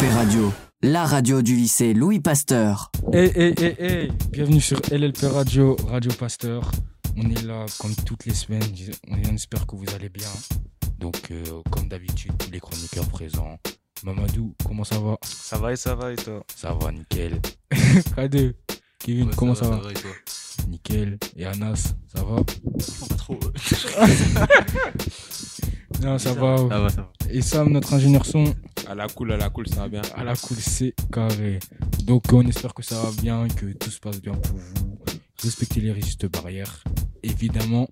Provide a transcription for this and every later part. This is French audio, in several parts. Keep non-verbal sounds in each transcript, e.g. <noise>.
LLP Radio, la radio du lycée Louis Pasteur. Hey, hey, hey, hey, bienvenue sur LLP Radio, Radio Pasteur. On est là comme toutes les semaines, on espère que vous allez bien. Donc, euh, comme d'habitude, tous les chroniqueurs présents. Mamadou, comment ça va? Ça va et ça va et toi? Ça va, nickel. <laughs> K2, Kevin, comment ça, va, ça va et toi? Nickel. Et Anas, ça va? Pas trop. <laughs> <laughs> non, ça, va. ça va. Ça va, Et Sam, notre ingénieur son À la cool, à la cool, ça va bien. À la cool, c'est carré. Donc, on espère que ça va bien, que tout se passe bien pour vous. Respectez les risques barrières. Évidemment,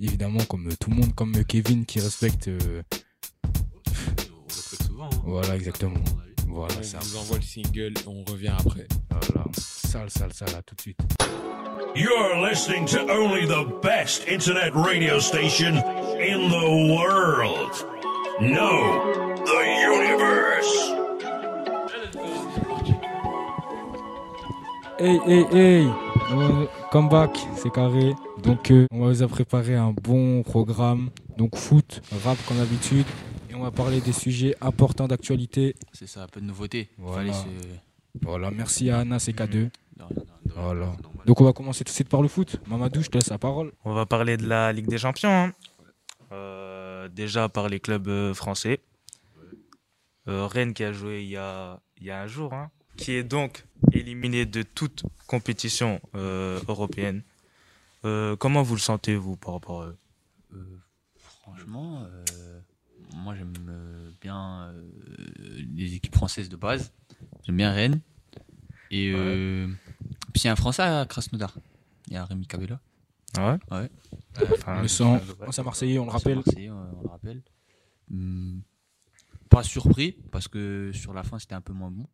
évidemment, comme tout le monde, comme Kevin qui respecte. Euh... On respecte souvent. Hein. Voilà, exactement. Voilà, on ça. vous envoie le single, on revient après. Voilà. Sale, sale, sale, là, tout de suite. You're listening to only the best internet radio station in the world. No, the universe. Hey, hey, hey! Come back, c'est carré. Donc, euh, on va vous a préparé un bon programme. Donc, foot, rap comme d'habitude. Et on va parler des sujets importants d'actualité. C'est ça, un peu de nouveauté. Voilà. Voilà, merci à Anna, CK2. Voilà. Donc on va commencer tout de suite par le foot. Mamadou, je te laisse la parole. On va parler de la Ligue des Champions. Hein. Euh, déjà par les clubs euh, français. Euh, Rennes qui a joué il y a, il y a un jour, hein, qui est donc éliminé de toute compétition européenne. comment vous le sentez, vous, par rapport à eux? Franchement, moi j'aime bien les équipes françaises de base. J'aime bien Rennes. Et euh, puis il y a un Français à Krasnodar. Il y a Rémi Cabella. Ah ouais? Ouais. Enfin, le sang, c'est Marseillais, on le rappelle. Marseillais, on le rappelle. Hum, pas surpris, parce que sur la fin, c'était un peu moins bon.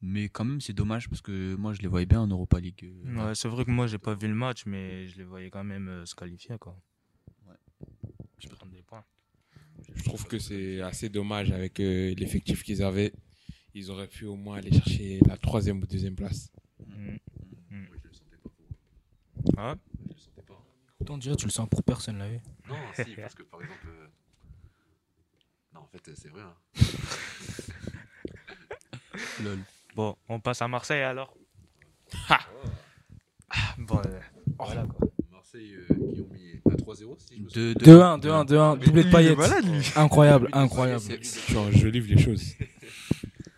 Mais quand même, c'est dommage, parce que moi, je les voyais bien en Europa League. Euh, ouais, c'est vrai que moi, j'ai pas vu le match, mais je les voyais quand même euh, se qualifier. Quoi. Ouais. Je peux prendre des points. Je trouve que c'est assez dommage avec l'effectif qu'ils avaient ils auraient pu au moins aller chercher la troisième ou deuxième place. Mmh. Mmh. Moi, je le sentais pas pour Ah Je le sentais pas. Autant dire, tu le sens pour personne, là. Non, si, parce que par exemple. Euh... Non, en fait, c'est vrai. Hein. <laughs> Lol. Bon, on passe à Marseille alors. Ha ah, bon, euh, voilà quoi. Marseille euh, qui ont mis à 3-0 si 2-1, 2-1, 2-1, doublé de paillettes. Incroyable, incroyable. Je livre les choses.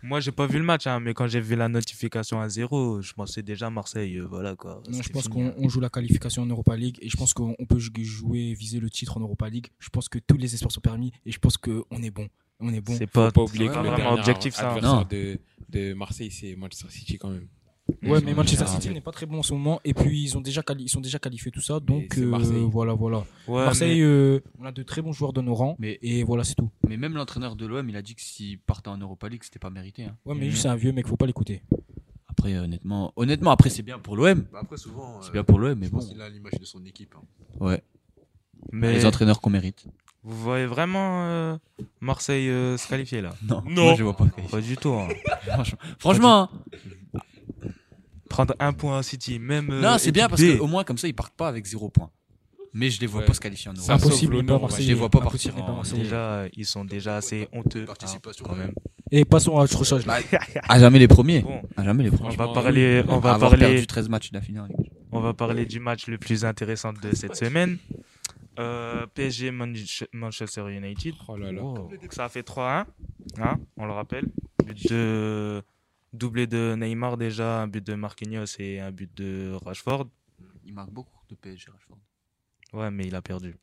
Moi, j'ai pas vu le match, hein, mais quand j'ai vu la notification à zéro, je pensais déjà Marseille. Euh, voilà quoi. Non, je pense qu'on joue la qualification en Europa League et je pense qu'on peut jouer, viser le titre en Europa League. Je pense que tous les espoirs sont permis et je pense qu'on est bon. On est bon. C'est pas, pas oublier que le vraiment objectif ça. Non. De, de Marseille, c'est Manchester City quand même. Ouais, mais Manchester City n'est pas très bon en ce moment. Et puis, ils, ont déjà ils sont déjà qualifiés, tout ça. Donc, euh, voilà, voilà. Marseille, euh, on a de très bons joueurs de nos rangs. Mais, et voilà, c'est tout. Mais même l'entraîneur de l'OM, il a dit que s'il partait en Europa League, c'était pas mérité. Hein. Ouais, mais juste, c'est un vieux mec, faut pas l'écouter. Après, honnêtement, honnêtement, après, c'est bien pour l'OM. Bah après, souvent. C'est bien pour l'OM, mais bon. Il a l'image de son équipe. Hein. Ouais. Mais les entraîneurs qu'on mérite. Vous voyez vraiment euh, Marseille se qualifier là? Non, non. je vois pas. Pas du tout. Hein. <laughs> Franchement, prendre un point à City, même. Euh, non, c'est bien parce qu'au moins comme ça ils partent pas avec zéro point. Mais je les vois pas se qualifier en Europe. C'est impossible. je les vois pas partir. Déjà, ils sont déjà assez honteux quand même. Et passons à autre chose. À jamais les premiers. À jamais les premiers. On va parler. On va parler. 13 matchs d'affilée. On va parler du match le plus intéressant de cette semaine. Euh, PSG Manchester United. Oh là là. Ça a fait 3-1. Hein, on le rappelle. de Doublé de Neymar déjà, un but de Marquinhos et un but de Rashford. Il marque beaucoup de PSG Rashford. Ouais, mais il a perdu.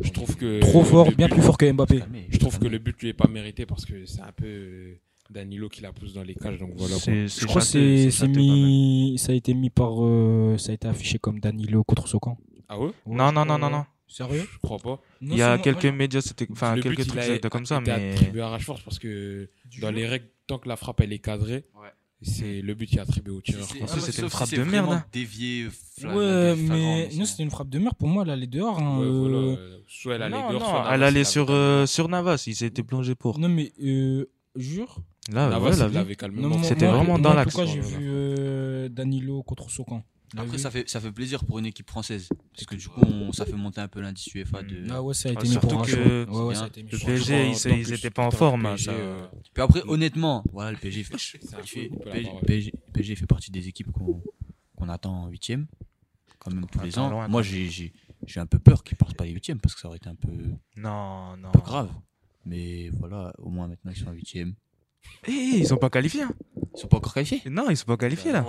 je trouve que trop fort, bien plus fort que Mbappé. Je trouve que le but lui est pas mérité parce que c'est un peu euh, Danilo qui la pousse dans les cages donc voilà. je crois que c'est mis ça a été mis par euh, ça a été affiché comme Danilo contre Sokan. Ah ouais, Non non non non non. Sérieux? Je crois pas. il y a quelques médias c'était enfin quelques trucs c'était comme ça mais attribué à Rashford parce que dans les règles tant que la frappe elle est cadrée, c'est le but qui est attribué au tireur. c'était une frappe de merde. Hein. Dévié, ouais, mais nous c'était une frappe de merde pour moi, elle allait dehors. Hein, euh. Soit elle allait dehors, non, soit elle allait sur, euh, sur Navas, il s'était plongé pour. Non, mais euh, jure. Là, Navas, ouais, l'avait calmé. C'était vraiment dans l'axe. En tout cas, j'ai vu Danilo contre Sokan. Après, vu ça fait, ça fait plaisir pour une équipe française. Parce que du coup, on- ça fait monter un peu l'indice UEFA de. Ah ouais, ça a Ah, été mis surtout pour un que show. Ouais, ouais, bien. ça a été mis Le PSG, ils- ils étaient pas en forme, du hein, PSG, ça- euh, Puis après, honnêtement, voilà, le PSG fait, coup, PSG, PSG fait partie des équipes qu'on qu'on attend en huitième, quand même tous les ans. loin, Moi, j'ai j'ai- j'ai un peu peur qu'ils partent pas les huitièmes parce que ça aurait été un peu, Non, non. un peu grave. Mais voilà, au moins maintenant ils sont en huitième. Eh, ils sont pas qualifiés. hein. Ils sont pas encore qualifiés? Non, ils sont pas qualifiés là.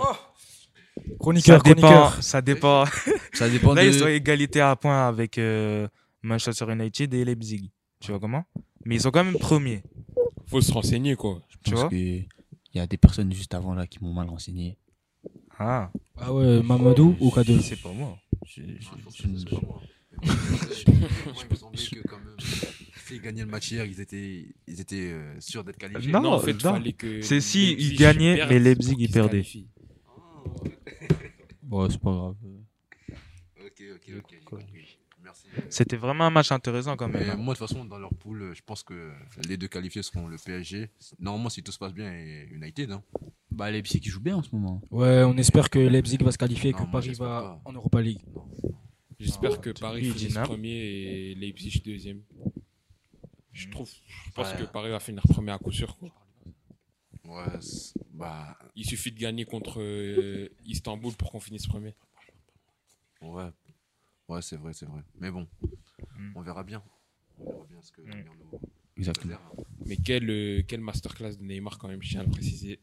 Chroniqueur, ça dépend. chroniqueur. Ça dépend. <laughs> Ça dépend Là, de. ils sont à égalité à points avec euh, Manchester United et Leipzig. Tu vois comment? Mais ils sont quand même premiers. Faut se renseigner, quoi. Je tu pense vois? que il y a des personnes juste avant là qui m'ont mal renseigné. Ah, Ah ouais, Mamadou ou Kadel c'est pas moi. Je, ne- c'est pas moi. <laughs> Moi, il me semblait que quand même, s'ils gagnaient le match hier, ils étaient, ils étaient euh, sûrs d'être qualifiés. Non, en fait, non. fallait que. C'est si ils gagnaient, mais Leipzig, ils perdaient. <laughs> Ouais, c'est pas grave. Ok, ok, ok. compris. Merci. C'était vraiment un match intéressant quand même. Mais hein. moi, de toute façon, dans leur poule, je pense que les deux qualifiés seront le PSG. Normalement, si tout se passe bien, et United. Hein. Bah, Leipzig qui joue bien en ce moment. Ouais, on espère que Leipzig va se qualifier et Non, que moi, Paris j'espère va pas. en Europa League. J'espère Ah, que Paris oui, finisse premier et Leipzig deuxième. Je Mm. trouve, je pense Ouais. que Paris va finir premier à coup sûr. Quoi. Ouais, bah, Il suffit de gagner contre euh, Istanbul pour qu'on finisse premier. ouais. Ouais, c'est vrai, c'est vrai. Mais bon, Mm. on verra bien. On verra bien ce que Mm. l'avenir nous Exactement. Mais quel, euh, quel masterclass de Neymar quand même, je tiens à le préciser.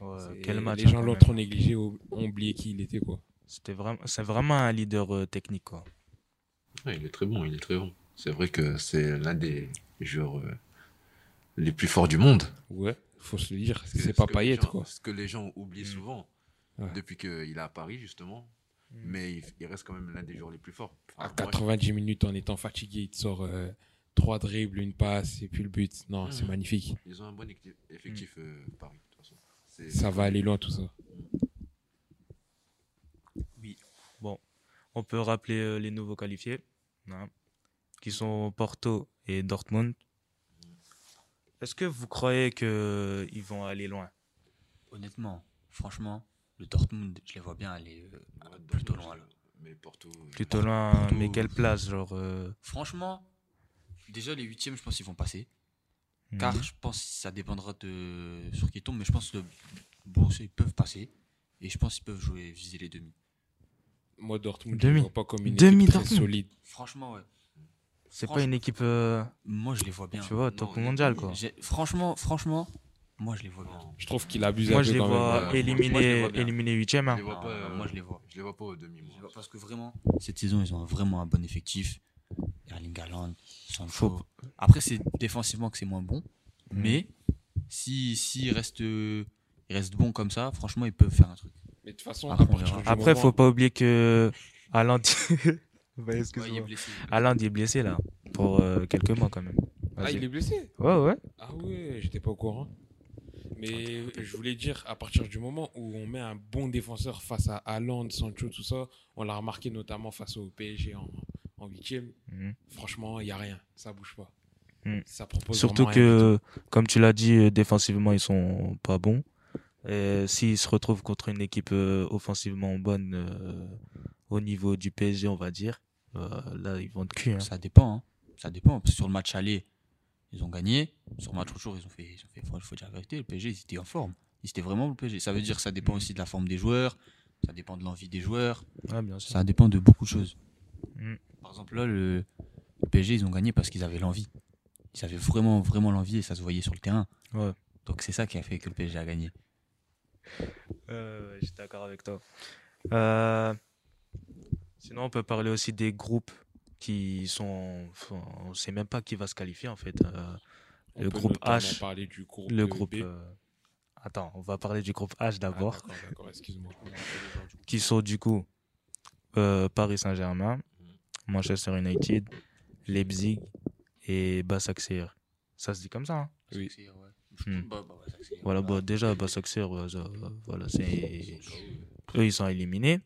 Ouais, quel match. Les gens l'ont trop négligé, ont ont oublié qui il était. quoi. C'était vraiment, c'est vraiment un leader euh, technique quoi. Ouais, il est très bon, il est très bon. C'est vrai que c'est l'un des joueurs euh, les plus forts du monde. Ouais, faut se le dire. C'est ce pas Payet, gens- quoi. Ce que les gens oublient Mm. souvent Ouais. depuis qu'il est à Paris, justement. Mm. Mais il, il reste quand même l'un des joueurs les plus forts. Enfin, À moi, 90 minutes, en étant fatigué, il te sort euh, trois dribbles, une passe et puis le but. Non, c'est Mhm. magnifique. Ils ont un bon effectif, euh, Paris, de toute façon. C'est- Ça va aller loin, tout ça. On peut rappeler euh, les nouveaux qualifiés, hein, qui sont Porto et Dortmund. Est-ce que vous croyez qu'ils vont aller loin? Honnêtement, franchement, le Dortmund, je les vois bien aller euh, Ouais, plutôt loin là. Mais Porto. euh, Plutôt loin, Porto- mais quelle place genre euh, Franchement, déjà les huitièmes, je pense qu'ils vont passer. hmm. Car je pense que ça dépendra de sur qui tombe, mais je pense que le Borussia ils peuvent passer et je pense qu'ils peuvent jouer viser les demi. Moi, Dortmund, Demi. je vois pas comme une Demi équipe très solide. Franchement, ouais. C'est pas une équipe, euh, Moi, je les vois bien. tu vois, Non, top les- mondial quoi. J'ai- Franchement, franchement, moi je les vois bien. non, Je trouve qu'il abuse Moi un je peu les quand vois même. ouais. Moi, je les éliminer, vois bien. éliminer huitième. Je hein. les vois Non, pas. non, euh, moi je les vois. Je les vois pas au demi. Je moi. les vois parce que vraiment, cette saison, ils ont vraiment un bon effectif. Erling Haaland, Sancho. Faut- Après, c'est défensivement que c'est moins bon, Mhm. mais si s'ils restent, ils restent bons comme ça, franchement, ils peuvent faire un truc. Mais de toute façon, Après, on partir verra. du Après, moment- faut pas oublier que Haaland, <laughs> Bah, Ouais, il est blessé. Il est blessé là pour euh, quelques mois quand même. Ah, il est blessé? Ouais ouais. Ah ouais, j'étais pas au courant. Mais je voulais dire, à partir du moment où on met un bon défenseur face à Haaland, Sancho, tout ça, on l'a remarqué notamment face au PSG en, en huitième, Mhm. franchement, il n'y a rien, ça bouge pas. Mm. Ça propose Surtout que, comme tu l'as dit, euh, défensivement, ils sont pas bons. Et S'ils se retrouvent contre une équipe euh, offensivement bonne euh, au niveau du PSG, on va dire, là, ils vont de cul. hein. Ça dépend. hein. Ça dépend. Parce que sur le match aller, ils ont gagné. Sur le match retour, ils ont fait. Ils ont fait faut, faut dire la vérité. Le PSG, ils étaient en forme. Ils étaient vraiment le PSG. Ça veut dire que ça dépend aussi de la forme des joueurs. Ça dépend de l'envie des joueurs. Ouais, bien sûr. Ça dépend de beaucoup de choses. Mm. Par exemple, là, le, le PSG, ils ont gagné parce qu'ils avaient l'envie. Ils avaient vraiment, vraiment l'envie et ça se voyait sur le terrain. Ouais. Donc c'est ça qui a fait que le PSG a gagné. Euh, suis d'accord avec toi. Euh, sinon, on peut parler aussi des groupes qui sont. enfin, on sait même pas qui va se qualifier en fait. Euh, le groupe H, parler du groupe le euh, groupe. B. euh, Attends, on va parler du groupe H Ah, d'abord. d'accord, d'accord, excuse-moi. <laughs> qui sont du coup euh, Paris Saint-Germain, Manchester United, Leipzig et Basaksehir. Ça se dit comme ça. hein? Oui. Hmm. Bah, bah, voilà, bah, déjà Basaksehir, voilà, c'est eux ils sont éliminés.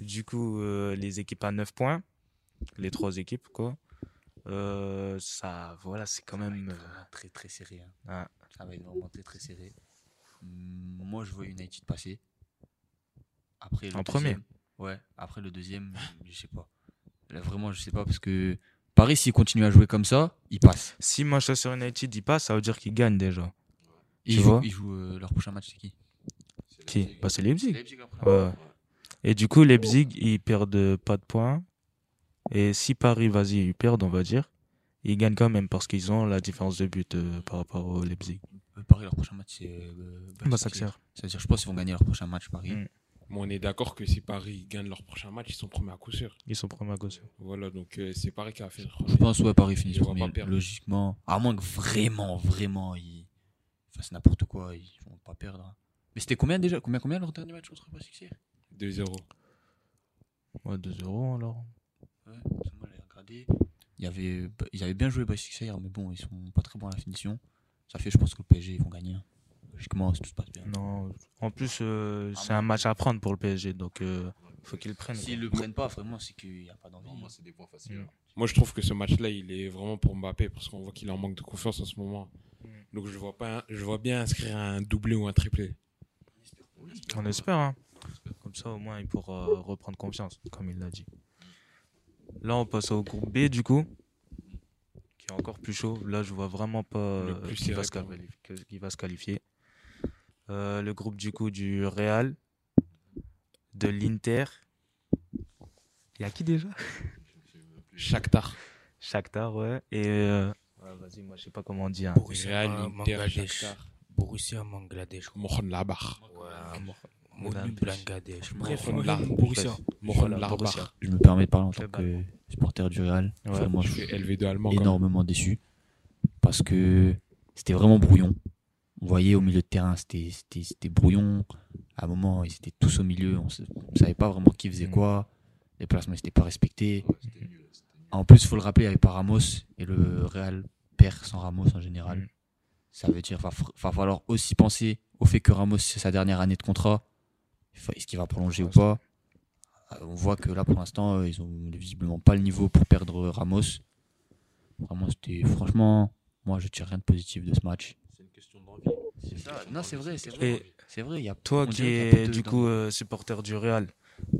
Du coup, euh, les équipes à 9 points, les trois équipes quoi. Euh, ça, voilà, c'est quand Ça même. euh, très très serré. hein. ah, Ça va être vraiment très très serré. Hum, Moi, je vois United passer. Après, le En premier deuxième- Ouais, après le deuxième, je sais pas. Là, vraiment, je sais pas parce que Paris, s'il continue à jouer comme ça, il passe. Si Manchester United y passe, ça veut dire qu'ils gagnent déjà. Ils jouent, ils jouent euh, leur prochain match, c'est qui? Qui? Bah, c'est Leipzig. Leipzig après. Ouais. Et du coup, Leipzig, ils perdent pas de points. Et si Paris, vas-y, ils perdent, on va dire, ils gagnent quand même parce qu'ils ont la différence de but euh, par rapport au Leipzig. Euh, Paris, leur prochain match, c'est. Euh, Bah, ça Basakcier. sert. Ça veut dire, je pense qu'ils vont gagner leur prochain match, Paris. Mm. Mais on est d'accord que si Paris gagne leur prochain match, ils sont premiers à coup sûr. Ils sont premiers à gauche. Voilà, donc euh, c'est Paris qui a fait le Je pense, ouais, Paris finit Ils vont premier. pas perdre. Logiquement. À moins que vraiment, vraiment, ils fassent n'importe quoi, ils vont pas perdre. hein. Mais c'était combien déjà? Combien, combien leur dernier match contre Basakcier 2-0. Ouais, 2-0 alors. Ouais, j'ai regardé. Il y avait, ils avaient bien joué Basakcier, mais bon, ils sont pas très bons à la finition. Ça fait, je pense que le PSG, ils vont gagner. hein. Logiquement, si tout se passe bien. Non. En plus, euh, Ah, c'est un match à prendre pour le PSG. Donc, euh, faut qu'ils le prennent. S'ils le prennent pas, vraiment, c'est qu'il n'y a pas d'envie. Moi, c'est des points faciles. Mm. hein. Moi, je trouve que ce match-là, il est vraiment pour Mbappé parce qu'on voit qu'il est en manque de confiance en ce moment. Mm. Donc, je vois, pas, je vois bien inscrire un doublé ou un triplé. On espère, hein. Comme ça, au moins, il pourra reprendre confiance, comme il l'a dit. Là, on passe au groupe B, du coup, qui est encore plus chaud. Là, je vois vraiment pas euh, plus qui, va se qualifier, que- qui va se qualifier. Euh, le groupe, du coup, du Real, de l'Inter. Il y a qui déjà? Shakhtar. Shakhtar, ouais. Et. euh, ouais, Vas-y, moi, je sais pas comment on dit. hein. Real, Ma- Inter, Bangladesh. Shakhtar. Borussia Bangladesh. Mohenlabach. Ouais, Bangladesh. Je me permets de parler en tant que supporter du Real. Ouais, Vraiment, Je suis LV2 allemand. quand même. énormément déçu. Parce que c'était vraiment brouillon. On voyait au milieu de terrain, c'était- c'était c'était brouillon. À un moment, ils étaient tous au milieu. On ne savait pas vraiment qui faisait Mm. quoi. Les placements n'étaient pas respectés. En plus, il faut le rappeler, il n'y avait pas Ramos. Et le Real perd sans Ramos en général. Mm. Ça veut dire qu'il va, va falloir aussi penser au fait que Ramos, c'est sa dernière année de contrat. Est-ce qu'il va prolonger ou pas Euh, On voit que là, pour l'instant, euh, ils ont visiblement pas le niveau pour perdre Ramos. Vraiment, c'était. Franchement, moi, je tire rien de positif de ce match. C'est une question d'envie. Non, c'est vrai, c'est vrai. C'est vrai, il y a toi qui es, du coup, euh, supporter du Real,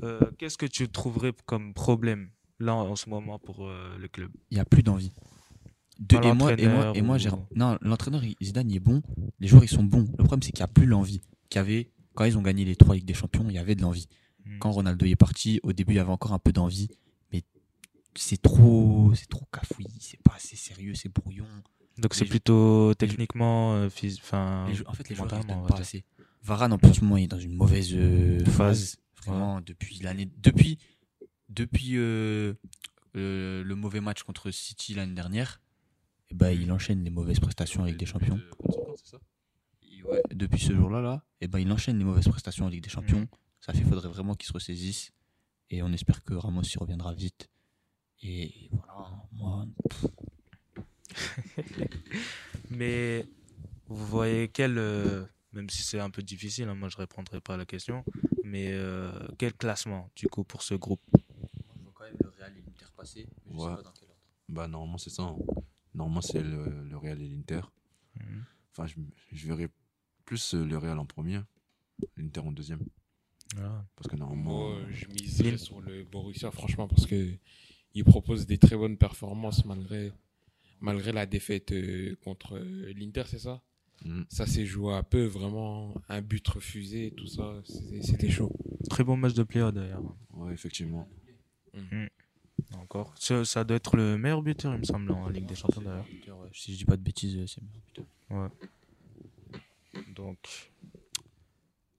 euh, qu'est-ce que tu trouverais comme problème, là, en ce moment, pour euh, le club? Il y a plus d'envie. De- et moi, et moi, l'entraîneur et moi, ou- j'ai non, l'entraîneur Zidane il est bon, les joueurs ils sont bons. Le problème c'est qu'il n'y a plus l'envie. Qu'il y avait quand ils ont gagné les trois ligues des champions, il y avait de l'envie. Mm. Quand Ronaldo est parti, au début il y avait encore un peu d'envie, mais c'est trop, c'est trop cafouillis, c'est pas assez sérieux, c'est brouillon. Donc c'est plutôt techniquement, euh, phys- enfin, en fait, les joueurs pas assez. Varane en plus en ce moment il est dans une mauvaise euh, Phase. vraiment depuis l'année, depuis, depuis euh, le mauvais match contre City l'année dernière. Et ben, il enchaîne les mauvaises prestations avec des champions. Ouais, depuis ce jour-là, là, et ben, il enchaîne les mauvaises prestations en Ligue des Champions. Ça fait faudrait vraiment qu'il se ressaisisse. Et on espère que Ramos y reviendra vite. Et voilà, moi, <laughs> Mais vous voyez quel, euh, même si c'est un peu difficile, hein, moi je répondrai pas à la question, mais euh, quel classement du coup pour ce groupe? Je vois quand même le Real et l'Inter passer. je sais Ouais. pas dans quel ordre. Bah, normalement, c'est ça. hein. Normalement, c'est le, le Real et l'Inter. Mhm. Enfin, je, je verrais plus euh, le Real en premier, l'Inter en deuxième. Voilà. Parce que normalement. Moi, je miserais Lille. sur le Borussia, franchement, parce que il propose des très bonnes performances malgré, malgré la défaite euh, contre euh, l'Inter, c'est ça? Mm, Ça s'est joué à peu, vraiment. Un but refusé, tout ça, c'était chaud. Très bon match de playoff d'ailleurs. ouais, effectivement. Encore. Ça, ça doit être le meilleur buteur, il me semble, en Ligue des Champions d'ailleurs. Ouais. Si je dis pas de bêtises, euh, c'est bien. putain. Donc,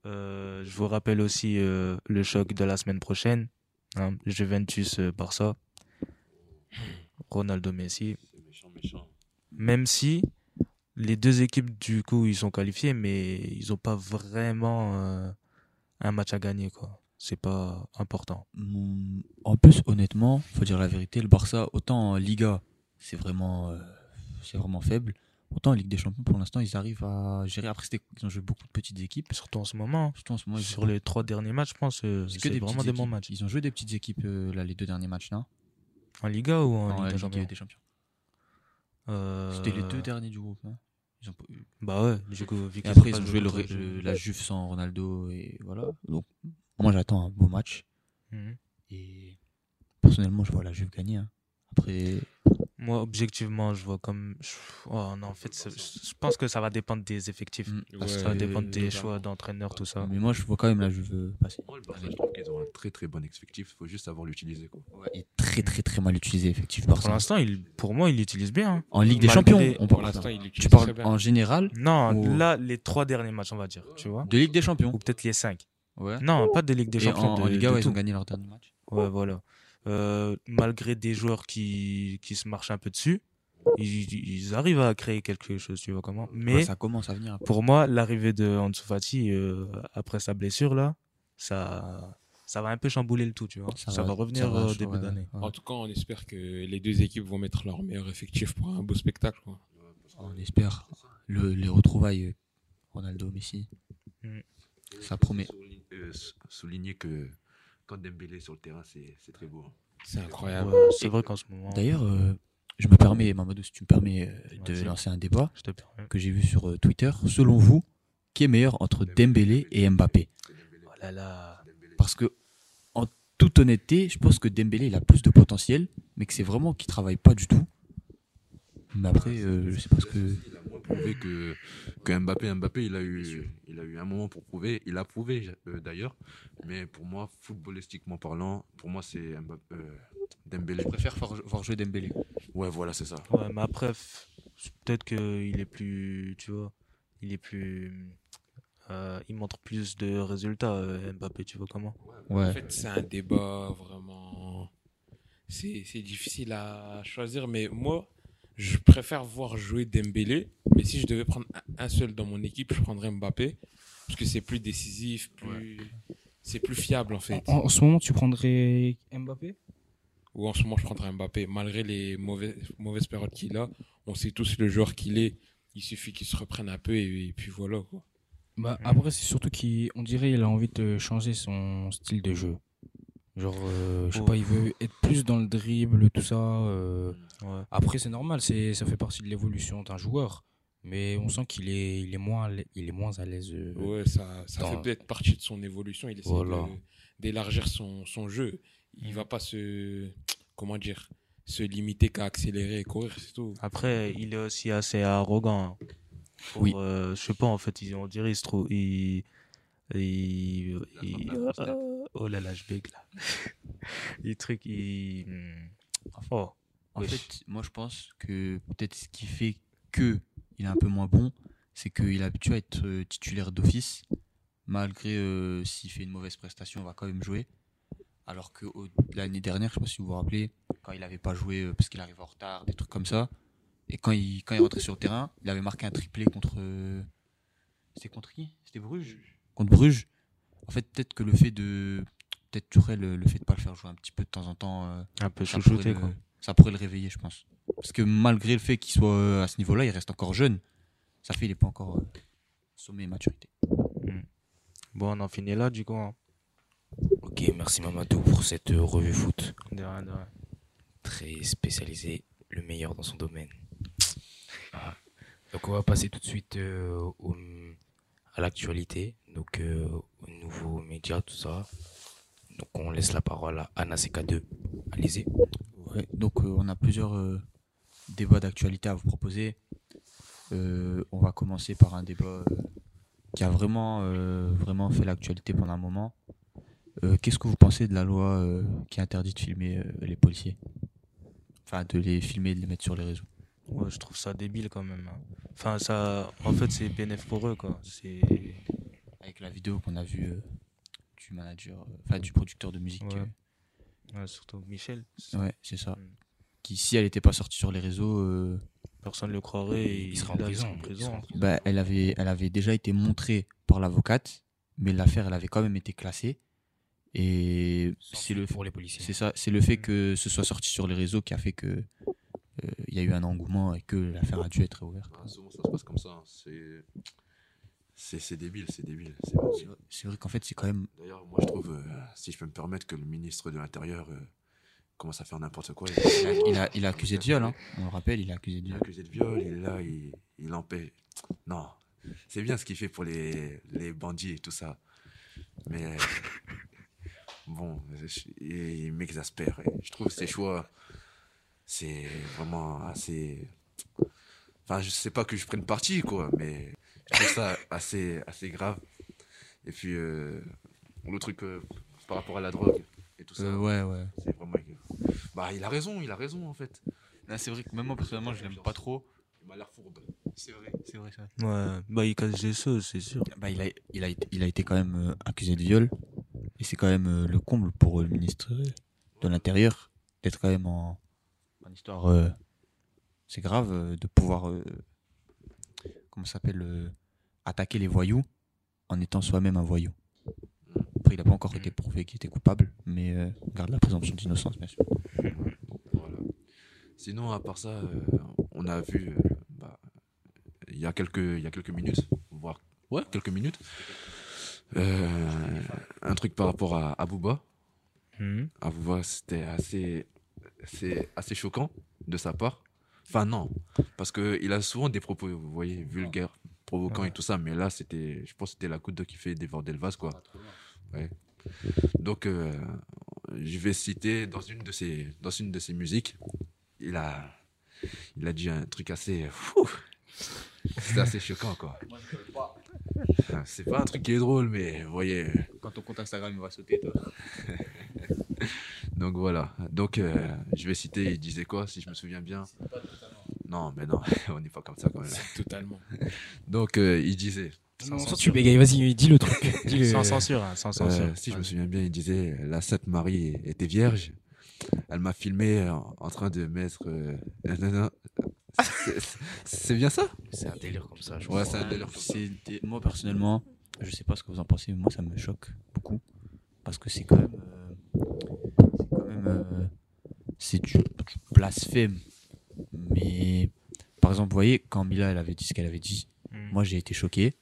euh, je vous rappelle aussi euh, le choc de la semaine prochaine. hein, Juventus-Barça. Ronaldo Messi. C'est méchant, méchant. Même si les deux équipes, du coup, ils sont qualifiés, mais ils n'ont pas vraiment euh, un match à gagner. quoi. C'est pas important. Mon- En plus, honnêtement, faut dire la vérité, le Barça, autant en Liga, c'est vraiment, euh, c'est vraiment faible. Autant en Ligue des Champions, pour l'instant, ils arrivent à gérer. Après, ils ont joué beaucoup de petites équipes. Surtout en ce moment. Surtout en ce moment, Sur les trois derniers matchs, je pense, euh, c'est que des vraiment des bons matchs. Ils ont joué des petites équipes euh, là, les deux derniers matchs, non? En Liga ou en En Ligue des Ligue Champions des Champions. Euh, C'était les deux derniers du groupe. non? Ils ont pas- Bah ouais, du coup, vu après, ils ont joué le, contre- le- la Juve sans Ronaldo et voilà. Donc, moi, j'attends un beau match. Mhm. Et personnellement, je vois la Juve gagner. hein. Après, Moi, objectivement, je vois comme. je- Oh non, en fait, je pense que ça va dépendre des effectifs. mm, Ça va dépendre des choix d'entraîneur, tout ça. Mais moi, je vois quand même la Juve passer. Moi, le Barça, je trouve qu'ils ont un très très bon effectif. Il faut juste savoir l'utiliser. quoi. Et très, très, très mal utilisé, effectivement. Pour l'instant, il, pour moi, il l'utilise bien. hein. En Ligue des Malgré- Champions, on Pour parle. l'instant, il Tu parles très bien. en général Non, Ou- là, les trois derniers matchs, on va dire, tu vois. de Ligue des Champions. Ou peut-être les cinq. Ouais. Non, pas de Ligue des Et en, Champions. en Liga, de ouais, ils ont gagné leur dernier match. Ouais, voilà. Euh, malgré des joueurs qui, qui se marchent un peu dessus, ils, ils arrivent à créer quelque chose, tu vois comment. Mais Ouais, ça commence à venir. peu. pour moi, l'arrivée de Ansu Fati euh, après sa blessure là, ça, ça va un peu chambouler le tout, tu vois. Ça, va, revenir ça va, au début ouais, d'année. ouais. En tout cas, on espère que les deux équipes vont mettre leur meilleur effectif pour un beau spectacle. quoi. On espère. Le, les retrouvailles euh, Ronaldo-Messi. Mm. Ça promet. Souligner, euh, sou- souligner que quand Dembélé est sur le terrain, c'est c'est très beau. hein. C'est incroyable. Ouais, c'est vrai qu'en ce moment, D'ailleurs, euh, je me permets, Mamadou, si tu me permets euh, de lancer un débat je te que j'ai vu sur euh, Twitter. Selon vous, qui est meilleur entre Dembélé et Mbappé? Oh là là. Parce que, en toute honnêteté, je pense que Dembélé il a plus de potentiel, mais que c'est vraiment qu'il travaille pas du tout. Mais après, euh, je sais pas ce que. Prouvé que, que Mbappé. Mbappé, il a, eu, il a eu un moment pour prouver. Il a prouvé euh, d'ailleurs. Mais pour moi, footballistiquement parlant, pour moi, c'est Mbappé, euh, Dembélé. Je préfère voir, jouer Dembélé. Ouais, voilà, c'est ça. Ouais, mais après, peut-être qu'il est plus, tu vois, il est plus, euh, il montre plus de résultats, Mbappé, tu vois comment? Ouais. En fait, c'est un débat vraiment. C'est c'est difficile à choisir, mais moi, je préfère voir jouer Dembélé. Mais si je devais prendre un- seul dans mon équipe, je prendrais Mbappé. Parce que c'est plus décisif, plus. C'est plus fiable en fait. En, en ce moment, tu prendrais Mbappé? Ou en ce moment, je prendrais Mbappé. Malgré les mauvais, mauvaises périodes qu'il a, on sait tous le joueur qu'il est. Il suffit qu'il se reprenne un peu et, et puis voilà. Quoi. Bah, après, c'est surtout qu'on dirait qu'il a envie de changer son style de jeu. Genre, euh, je sais Oh. pas, il veut être plus dans le dribble, tout ça. euh. Ouais. Après, c'est normal, c'est ça fait partie de l'évolution d'un joueur. Mais on sent qu'il est, il est, moins, il est moins à l'aise. euh. Ouais, ça, ça Dans- fait peut-être partie de son évolution. Il essaie Voilà. d'élargir son, son jeu. Il Mm. va pas se. Comment dire Se limiter qu'à accélérer et courir, c'est tout. Après, il est aussi assez arrogant. Pour, Oui. euh, je sais pas, en fait, on dirait, il se trouve, il, il, il- euh, oh là là, je bègue là. il truc, il, oh, En Wesh. fait, moi je pense que peut-être ce qui fait que il est un peu moins bon, c'est qu'il est habitué à être euh, titulaire d'office. Malgré euh, s'il fait une mauvaise prestation, on va quand même jouer. Alors que au- l'année dernière, je sais pas si vous vous rappelez, quand il n'avait pas joué euh, parce qu'il arrivait en retard, des trucs comme ça, et quand il, quand il rentrait sur le terrain, il avait marqué un triplé contre. euh, C'était contre qui? C'était Bruges? Contre Bruges. En fait, peut-être que le fait de. Peut-être Tourelle, le, le fait de pas le faire jouer un petit peu de temps en temps. euh, un peu ça pourrait, chouchouté, le, quoi. ça pourrait le réveiller, je pense. Parce que malgré le fait qu'il soit euh, à ce niveau-là, il reste encore jeune. Ça fait qu'il n'est pas encore euh, sommet et maturité. Bon, on en finit là, du coup. hein. Ok, merci Mamadou pour cette euh, revue foot. De rien, de rien. Très spécialisé, le meilleur dans son domaine. Ah. Donc on va passer tout de suite euh, au- l'actualité, donc euh, aux nouveaux médias, tout ça. Donc on laisse la parole à Anna CK2. Allez-y. Donc euh, on a plusieurs euh, débats d'actualité à vous proposer. Euh, on va commencer par un débat qui a vraiment, vraiment fait l'actualité pendant un moment. Qu'est-ce que vous pensez de la loi qui interdit de filmer les policiers? Enfin, de les filmer de les mettre sur les réseaux. Ouais, je trouve ça débile quand même. hein. Enfin, ça, en fait, c'est bénéf pour eux, quoi. C'est, Avec la vidéo qu'on a vue euh, du manager, euh, enfin du producteur de musique. Ouais. euh, ouais, surtout Michel. Ouais, c'est ça. Mm. Qui, si elle n'était pas sortie sur les réseaux, Personne ne le croirait. Et Il sera en prison. prison. bah, elle, avait, elle avait déjà été montrée par l'avocate, mais l'affaire, elle avait quand même été classée. Et c'est le, pour les policiers. c'est ça, c'est le fait que ce soit sorti sur les réseaux qui a fait que il y a eu un engouement et que l'affaire a dû être ouverte. Ah, souvent, ça se passe comme ça. hein. C'est- débile, c'est débile. c'est vrai- qu'en fait, c'est quand même. D'ailleurs, moi, je trouve, euh, si je peux me permettre, que le ministre de l'Intérieur euh, commence à faire n'importe quoi. Il a, il a, il a accusé de viol, hein. on le rappelle, il a accusé de Il est viol. accusé de viol, il est là, il, il en paie. Non, c'est bien ce qu'il fait pour les, les bandits et tout ça. Mais euh, bon, il m'exaspère. Je trouve ses choix, c'est vraiment assez. Enfin, je sais pas que je prenne parti, quoi, mais je trouve ça assez, assez grave. Et puis, euh, le truc euh, par rapport à la drogue et tout ça, Euh, ouais, ouais. c'est vraiment. Bah, il a raison, il a raison, en fait. Là, c'est vrai que même moi, personnellement, je l'aime pas trop. Il m'a l'air fourbe. C'est vrai, c'est vrai, ça. Ouais, bah il casse des choses, c'est sûr. Bah, il, a, il, a, été- il a été quand même euh, accusé de viol. Et c'est quand même euh, le comble pour le ministre de l'Intérieur d'être quand même en, histoire. euh, c'est grave euh, de pouvoir. euh, comment ça s'appelle euh, Attaquer les voyous en étant soi-même un voyou. Après, il n'a pas encore été prouvé qu'il était coupable, mais euh, on garde la présomption d'innocence, bien sûr. Voilà. Sinon, à part ça, euh, on a vu, euh, bah, il y a quelques, il y a quelques minutes, voire ouais, quelques minutes, euh, un truc par rapport à Abouba. Mhm. Abouba, c'était assez, c'est assez choquant de sa part. Enfin non, parce que il a souvent des propos, vous voyez, vulgaires, provoquants et tout ça, mais là, c'était, je pense, que c'était la goutte qui fait déborder le vase, quoi. Ouais. Donc, euh, je vais citer dans une de ses, dans une de ses musiques, il a, il a dit un truc assez, fou, c'était assez choquant, quoi. Ah, C'est pas un truc qui est drôle, mais vous voyez. Quand ton compte Instagram il va sauter, toi. <laughs> Donc voilà. Donc euh, je vais citer, il disait quoi, si je me souviens bien? Non, mais non, <laughs> on n'est pas comme ça quand même. Totalement. <laughs> Donc euh, il disait, Sans Non, tu bégayes, vas-y, dis le truc. <laughs> Sans censure, hein, sans censure. euh, si je me souviens bien, il disait, la Sainte Marie était vierge. Elle m'a filmé en, train de mettre. non, non. C'est- bien ça? C'est un délire comme ça, je Ouais, crois. c'est un délire Moi, personnellement, je sais pas ce que vous en pensez, mais moi, ça me choque beaucoup. Parce que c'est quand même. C'est quand même. euh, c'est du, du blasphème. Mais. Par exemple, vous voyez, quand Mila elle avait dit ce qu'elle avait dit, Mhm. moi j'ai été choqué.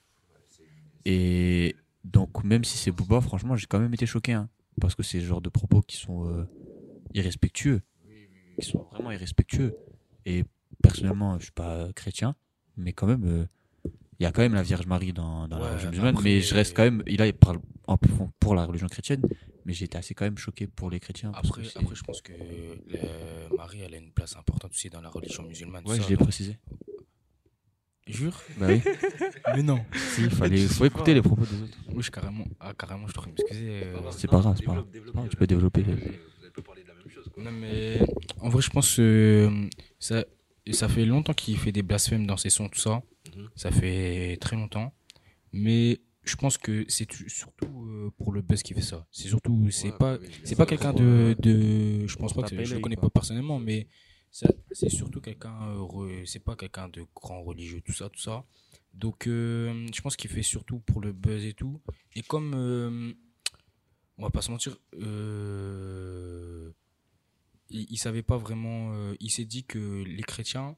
Et donc, même si c'est Booba, franchement, j'ai quand même été choqué. hein, parce que c'est le genre de propos qui sont euh, irrespectueux. Qui sont vraiment irrespectueux. Et personnellement, je suis pas chrétien, mais quand même, euh, il y a quand même la Vierge Marie dans, dans la religion musulmane. après- Mais je reste quand même. Il a, il parle en- pour la religion chrétienne, mais j'ai été assez quand même choqué pour les chrétiens. parce Après, après, je pense que le- Marie, elle a une place importante aussi dans la religion musulmane. Ouais, ça, je l'ai donc- précisé. Jure Bah oui, <laughs> Mais non. si, il fallait, <laughs> faut écouter les propos des autres. Oui, je, carrément, ah, carrément, je devrais m'excuser. euh, C'est pas grave, c'est pas grave. C'est pas grave, Tu peux développer. Vous avez pas parlé de la même chose. quoi. Non, mais en vrai, je pense que ça, ça fait longtemps qu'il fait des blasphèmes dans ses sons, tout ça. Mhm. Ça fait très longtemps. Mais je pense que c'est surtout euh, pour le buzz qui fait ça. C'est surtout, c'est Ouais, pas, oui, c'est pas quelqu'un de, de, je pense pas que je le connais quoi. pas personnellement, mais c'est surtout quelqu'un, euh, c'est pas quelqu'un de grand religieux, tout ça, tout ça. Donc, euh, je pense qu'il fait surtout pour le buzz et tout. Et comme, euh, on va pas se mentir, euh, il, il savait pas vraiment. il s'est dit que les chrétiens,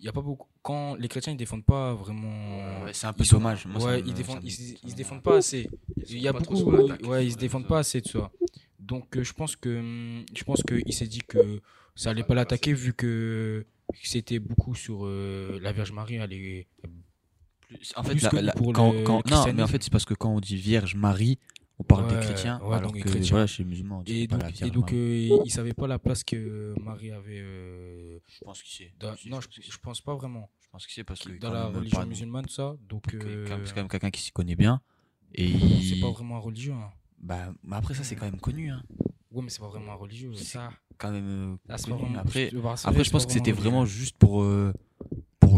y a pas beaucoup. Quand les chrétiens ils défendent pas vraiment. Ouais, c'est un peu ils sont- dommage. Moi, ouais, ils défendent, ils, se- ils défendent pas assez. Il y a beaucoup, ouais, ils se défendent pas assez de ça. Donc euh, je pense que je pense que il s'est dit que ça allait pas l'attaquer vu que c'était beaucoup sur euh, la Vierge Marie. Elle est, Plus- En fait, Plus la- que la- pour quand, le quand- non, mais en fait, c'est parce que quand on dit Vierge Marie, on parle Ouais, des chrétiens, ouais, alors donc que chrétiens. voilà, chez les musulmans, on dit et donc, et donc Marie. euh, il savait pas la place que Marie avait. euh, je pense qu'il sait. dans- non, je, je pense pas vraiment. Je pense qu'il sait parce que Dans la religion pas- musulmane, tout ça. Donc euh, quand même- c'est quand même quelqu'un qui s'y connaît bien. Et c'est pas vraiment un religieux. hein. bah, mais après ça, c'est quand même connu. Hein. Ouais, mais c'est pas vraiment un religieux. C'est Ça, Quand même euh, là, c'est pas connu. vraiment. Après, après, je pense que c'était vraiment juste pour euh,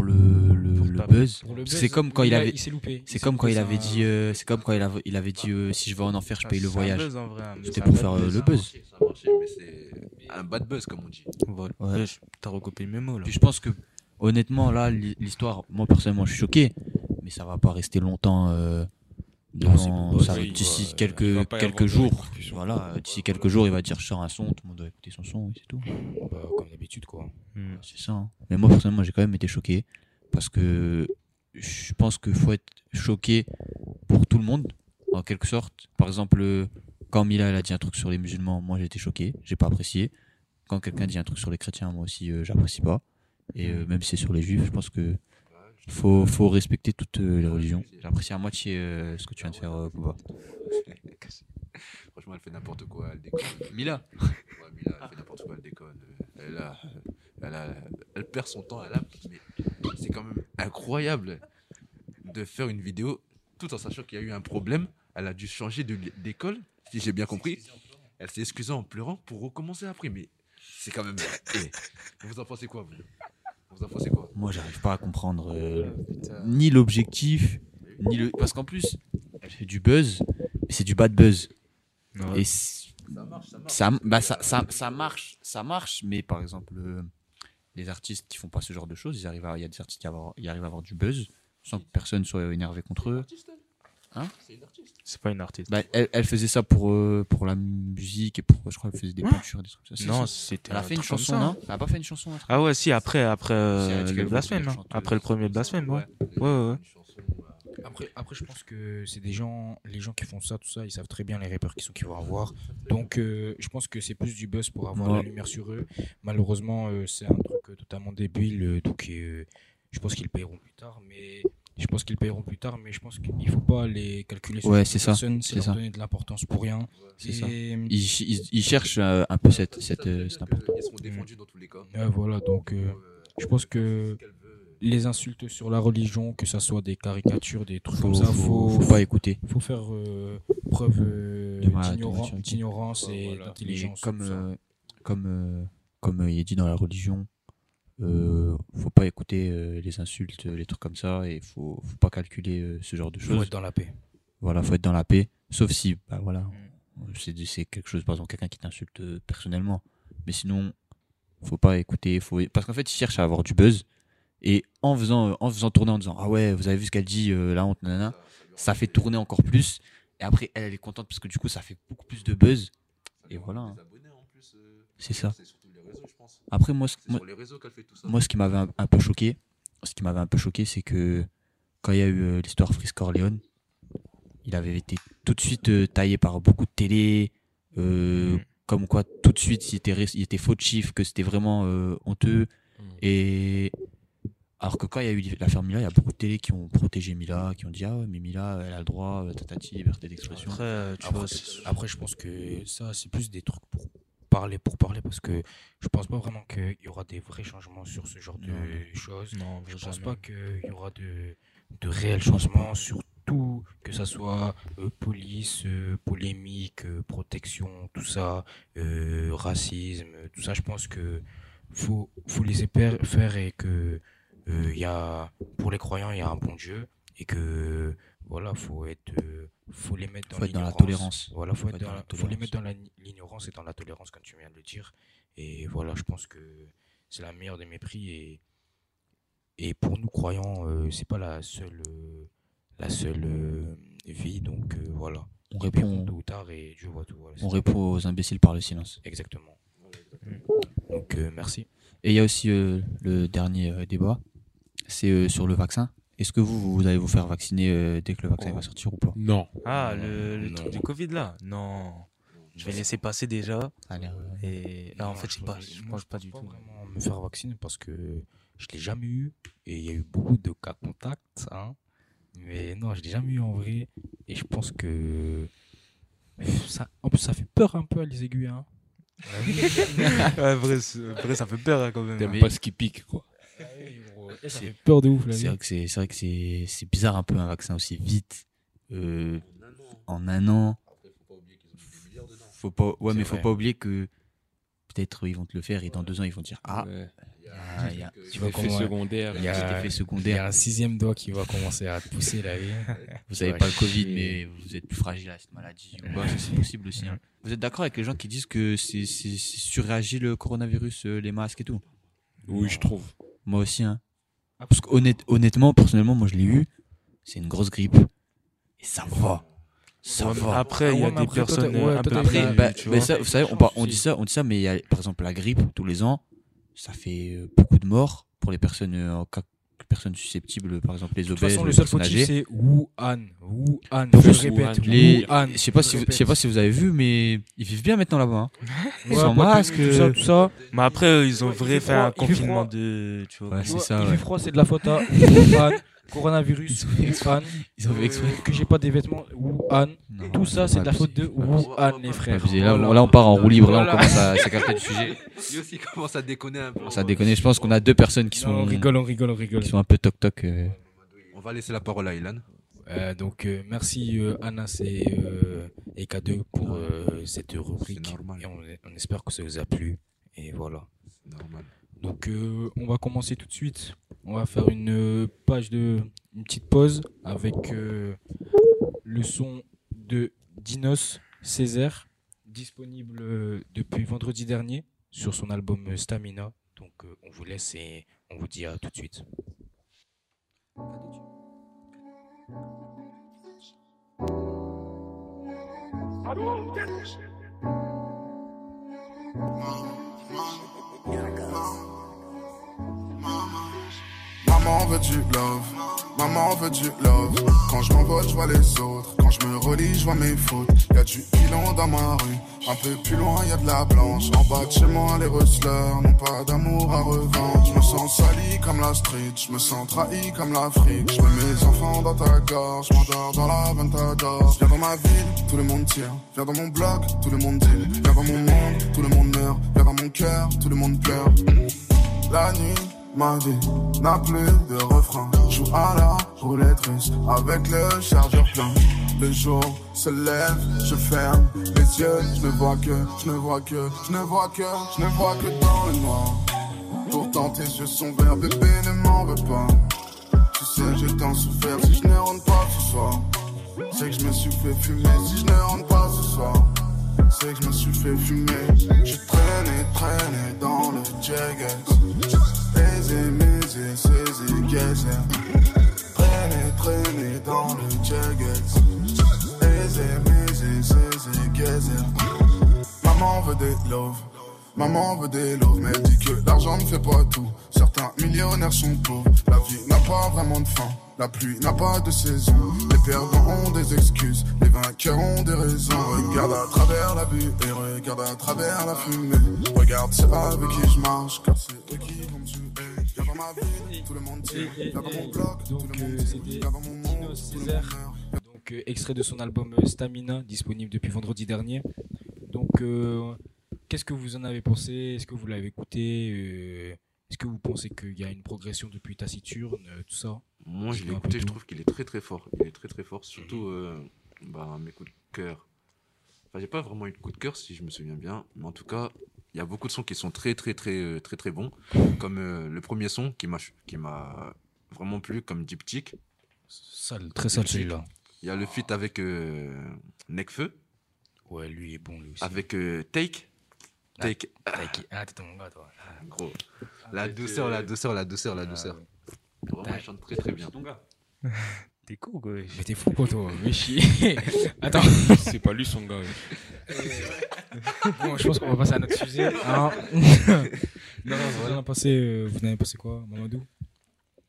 pour le le, Pour le taper. buzz. C'est comme quand il avait c'est comme quand il avait dit euh, c'est comme quand il avait il avait dit euh, si je vais en enfer, je Ah, paye le voyage. hein, C'était pour faire euh, le buzz. Un bad buzz, comme on dit. Voilà. Ouais. T'as recopié le mémo là. Puis je pense que, honnêtement, là, l'hi- l'histoire, moi personnellement, je suis choqué, mais ça va pas rester longtemps. Non, c'est devant- Booba, ça- oui, D'ici ouais, quelques, quelques jours, voilà, d'ici quelques jours, il va dire je sors un son, tout le monde doit écouter son son, et c'est tout. Bah, comme d'habitude, quoi. Hmm. C'est ça. hein. Mais moi personnellement, j'ai quand même été choqué parce que je pense qu'il faut être choqué pour tout le monde, en quelque sorte. Par exemple, quand Mila elle a dit un truc sur les musulmans, moi j'ai été choqué, j'ai pas apprécié. Quand quelqu'un dit un truc sur les chrétiens, moi aussi euh, j'apprécie pas. Et euh, même si c'est sur les juifs, je pense que il faut, faut respecter toutes euh, les religions. J'ai apprécié à moitié euh, ce que tu viens de faire, euh, Booba. <laughs> franchement, elle fait n'importe quoi. Elle déconne. Mila. Ouais, Mila, elle fait n'importe quoi, elle déconne. Elle, a, elle, a- elle perd son temps. Elle a, mais c'est quand même incroyable de faire une vidéo tout en sachant qu'il y a eu un problème. Elle a dû changer de- d'école, si j'ai bien compris. Elle s'est excusée en pleurant pour recommencer après. Mais c'est quand même. Eh, vous en pensez quoi, vous? Vous en pensez quoi Moi, j'arrive pas à comprendre euh, ni l'objectif, ni le. Parce qu'en plus, elle fait du buzz, mais c'est du bad buzz. Ouais. Et c'est- ça, bah, ça, ça, ça marche, ça marche, mais par exemple, euh, les artistes qui font pas ce genre de choses, ils arrivent à, il y a des artistes qui avoir- ils arrivent à avoir du buzz sans que personne soit énervé contre eux. C'est pas une artiste. Bah, elle, elle faisait ça pour, euh, pour la musique et pour, je crois, elle faisait des peintures, des trucs comme ça. Non, c'était. elle a fait une chanson, non Elle a pas fait une chanson un Ah ouais, si, après, après euh, le qu'elle blasphème. hein. Après le premier blasphème, ouais. Ouais, ouais, ouais. Après, après, je pense que c'est des gens, les gens qui font ça, tout ça, ils savent très bien les répercussions qu'ils vont avoir. Donc, euh, je pense que c'est plus du buzz pour avoir Ouais. la lumière sur eux. Malheureusement, euh, c'est un truc totalement débile. donc, euh, je pense qu'ils paieront plus tard. Mais je pense qu'ils paieront plus tard. Mais je pense qu'il faut pas les calculer. sur Ouais, c'est ça, personne, c'est leur ça. donner de l'importance pour rien. C'est ça. Ils, ils, ils cherchent euh, un peu cette, cette, euh, cette importance. Ils seront défendus dans tous les cas. euh, voilà. Donc, euh, je pense que les insultes sur la religion, que ça soit des caricatures, des trucs Faut, comme ça, faut, faut, faut pas écouter. faut faire euh, preuve euh, d'ignorance et voilà. d'intelligence. Comme, euh, comme, euh, comme il est dit dans la religion, euh, faut pas écouter euh, les insultes, les trucs comme ça, et faut, faut pas calculer euh, ce genre de faut choses. être dans la paix. Voilà, faut être dans la paix, sauf si, bah voilà, c'est c'est quelque chose, par exemple, quelqu'un qui t'insulte euh, personnellement. Mais sinon, faut pas écouter, faut parce qu'en fait, ils cherchent à avoir du buzz, et en faisant, en faisant tourner, en disant ah ouais, vous avez vu ce qu'elle dit, euh, la honte, nanana, ça fait tourner encore plus, et après, elle, elle est contente parce que du coup, ça fait beaucoup plus de buzz, et voilà. hein. C'est ça. Réseaux, je pense. Après, moi, ce- moi, sur les réseaux qu'elle fait tout ça. moi, ce qui m'avait un, un peu choqué, ce qui m'avait un peu choqué, c'est que quand il y a eu euh, l'histoire Frisk Corleone, il avait été tout de suite euh, taillé par beaucoup de télé, euh, Mm. comme quoi tout de suite il était, res- il était faux de chiffres, que c'était vraiment euh, honteux. Mm. Et alors que quand il y a eu l'affaire Mila, il y a beaucoup de télé qui ont protégé Mila, qui ont dit ah ouais mais Mila elle a le droit, tatati, liberté d'expression. Après, Après, après, je pense que ça, c'est plus des trucs pour parler, pour parler, parce que je pense pas vraiment qu'il y aura des vrais changements sur ce genre de choses. non, Je pense jamais. pas qu'il y aura de, de réels changements sur tout, que ça soit euh, police, euh, polémique, euh, protection, tout ça, racisme, tout ça. Je pense que faut, faut laisser faire et que il y a, pour les croyants, il y a un bon Dieu et que voilà, faut être, euh, faut les mettre dans Faut être dans la l'ignorance. tolérance. Voilà, faut, Faut être être dans dans la- la faut les mettre dans la- l'ignorance et dans la tolérance, comme tu viens de le dire. Et voilà, je pense que c'est la meilleure des mépris et et pour nous croyants, euh, c'est pas la seule, euh, la seule euh, vie. Donc euh, voilà. On répond, tôt ou tard et Dieu voit tout. voilà, on répond aux imbéciles par le silence. Exactement. Donc euh, merci. Et il y a aussi euh, le dernier euh, débat, c'est euh, sur le vaccin. Est-ce que vous, vous allez vous faire vacciner euh, dès que le vaccin Oh. va sortir ou pas? Non. Ah, le, le Non. truc du Covid là? Non. Je vais laisser passer déjà. Ça a l'air, euh, Et là, en fait, je sais pas, moi, je pense pas du tout. vraiment me faire vacciner parce que je l'ai jamais eu et il y a eu beaucoup de cas contacts. Hein. Mais non, je l'ai jamais eu en vrai et je pense que ça, en plus, ça fait peur un peu à les aiguilles. Hein. ouais, <laughs> vrai, ça fait peur hein, quand même. T'aimes pas ce qui pique, quoi. Ça fait peur de ouf la C'est vrai que c'est c'est vrai que c'est c'est bizarre un peu un vaccin aussi vite euh, en un an. Faut pas ouais C'est mais faut vrai. pas oublier que peut-être ils vont te le faire et dans deux ans ils vont dire ah Ouais. il y a vois Effet secondaire. il y a- un sixième doigt qui va commencer à te pousser la vie. Vous avez Ouais, pas le Covid mais vous êtes plus fragile à cette maladie. ou pas, ça, c'est possible aussi. hein. Vous êtes d'accord avec les gens qui disent que c'est surréagi le coronavirus, euh, les masques et tout? Oui, je trouve. Moi aussi hein. Parce que honnête- honnêtement personnellement moi je l'ai eu. C'est une grosse grippe et ça va. Ça Ouais, va. Après, il y Ah a des personnes Après, bah, bah, ça, vous savez, on dit ça, on dit ça, mais il y a, par exemple, la grippe, tous les ans, ça fait euh, beaucoup de morts pour les personnes euh, en cas personnes susceptibles, par exemple les De toute obèses, façon, les le seul fautif, âgées. c'est Wuhan. Je je- répète, Les, Wuhan. je sais pas si, vous, je sais pas si vous avez vu, mais ils vivent bien maintenant là-bas. hein. <laughs> Ouais, sans pas de- masque, Tout ça, tout ça. Mais après, ils ont Ouais, vrai fait un confinement de. Tu vois, Ouais, c'est ça, Il ouais. fait froid, c'est de la faute à <laughs> Wuhan. Coronavirus, Wuhan, Ils ont fait exprès. que j'ai pas des vêtements, Wuhan. Non, Tout ça, c'est de la faute de Wuhan, les frères. Là, on part en roue libre. Là, on commence à s'écarter du sujet. <laughs> Lui aussi commence à déconner un peu. Ça déconne. Je pense qu'on a deux personnes qui Non, sont, on rigole, on rigole, on rigole. qui sont un peu toc-toc. euh. On va laisser la parole à Ilan. Euh, donc, euh, merci euh, Anas et, euh, et K2 pour euh, cette rubrique. C'est normal. Et on, on espère que ça vous a plu. Et voilà. C'est normal. Donc, euh, on va commencer tout de suite. On va faire une euh, page de. une petite pause avec euh, le son de Dinos Césaire, disponible depuis vendredi dernier sur son album Stamina. Donc, on vous laisse et on vous dit à tout de suite. Maman veut du love, maman veut du love. Quand je m'envole, je vois les autres. Quand je me relis, je vois mes fautes. Y a du pilon dans ma rue. Un peu plus loin, y a de la blanche. En bas de chez moi, les rustlers n'ont pas d'amour à revendre. Je me sens sali comme la street. Je me sens trahi comme l'Afrique. Je mets mes enfants dans ta gorge. Je m'endors dans la ventador. Viens dans ma ville, tout le monde tire. Viens dans mon bloc, tout le monde deal. Viens dans mon monde, tout le monde meurt. Viens dans mon cœur, tout le monde pleure. La nuit, ma vie n'a plus de refrain. Joue à la roulette russe avec le chargeur plein. Le jour se lève, je ferme les yeux, je ne vois que, je ne vois que, je ne vois que, je ne vois que dans le noir. Pourtant tes yeux sont verts, bébé ne m'en veux pas. Tu sais, j'ai tant souffert si je ne rentre pas ce soir. C'est que je me suis fait fumer si je ne rentre pas ce soir. C'est que je me suis fait fumer. Je traînais, traînais dans le Jaggers. Aisé, misé, saisi, gazette. Traîner, traîner dans le Jaggers. Aisé, misé, saisi, gazette. Maman veut des love. Maman veut des love, mais elle dit que l'argent ne fait pas tout. Certains millionnaires sont pauvres. La vie n'a pas vraiment de fin. La pluie n'a pas de saison. Les perdants ont des excuses. Les vainqueurs ont des raisons. Regarde à travers la buée et regarde à travers la fumée. Regarde ceux avec qui je marche, car c'est eux qui ma ville, <laughs> tout le monde tire. Mon bloc, tout donc, le monde tire. c'était Viens dans mon monde, Dinos tout le monde Césaire. meurt. Donc, extrait de son album euh, Stamina, disponible depuis vendredi dernier. Donc, euh, qu'est-ce que vous en avez pensé? Est-ce que vous l'avez écouté? Euh, Est-ce que vous pensez qu'il y a une progression depuis Taciturne, euh, tout ça? Moi, je l'ai écouté, je tout. trouve qu'il est très très fort. Il est très très fort, surtout euh, bah, mes coups de cœur. Enfin, j'ai pas vraiment eu de coup de cœur, si je me souviens bien, mais en tout cas, il y a beaucoup de sons qui sont très très très euh, très très bons, comme euh, le premier son qui m'a qui m'a vraiment plu, comme Diptyque. Sale, très sale celui-là. Il y a le feat avec euh, Nekfeu, Ouais, lui est bon, lui aussi. avec euh, Take. Ah, Take, T'as qui- Ah, t'es mon gars, toi. Ah, gros. La douceur, la douceur, la douceur, la douceur. Vraiment, il chante très très bien. <laughs> T'es cool, quoi. Mais t'es fou, quoi, toi. <laughs> Mais chier. <laughs> Attends. C'est pas lui son gars. ouais. Bon, je pense qu'on va passer à notre sujet. <laughs> hein. <laughs> non, vous en avez passé, euh, vous en avez passé quoi, Mamadou?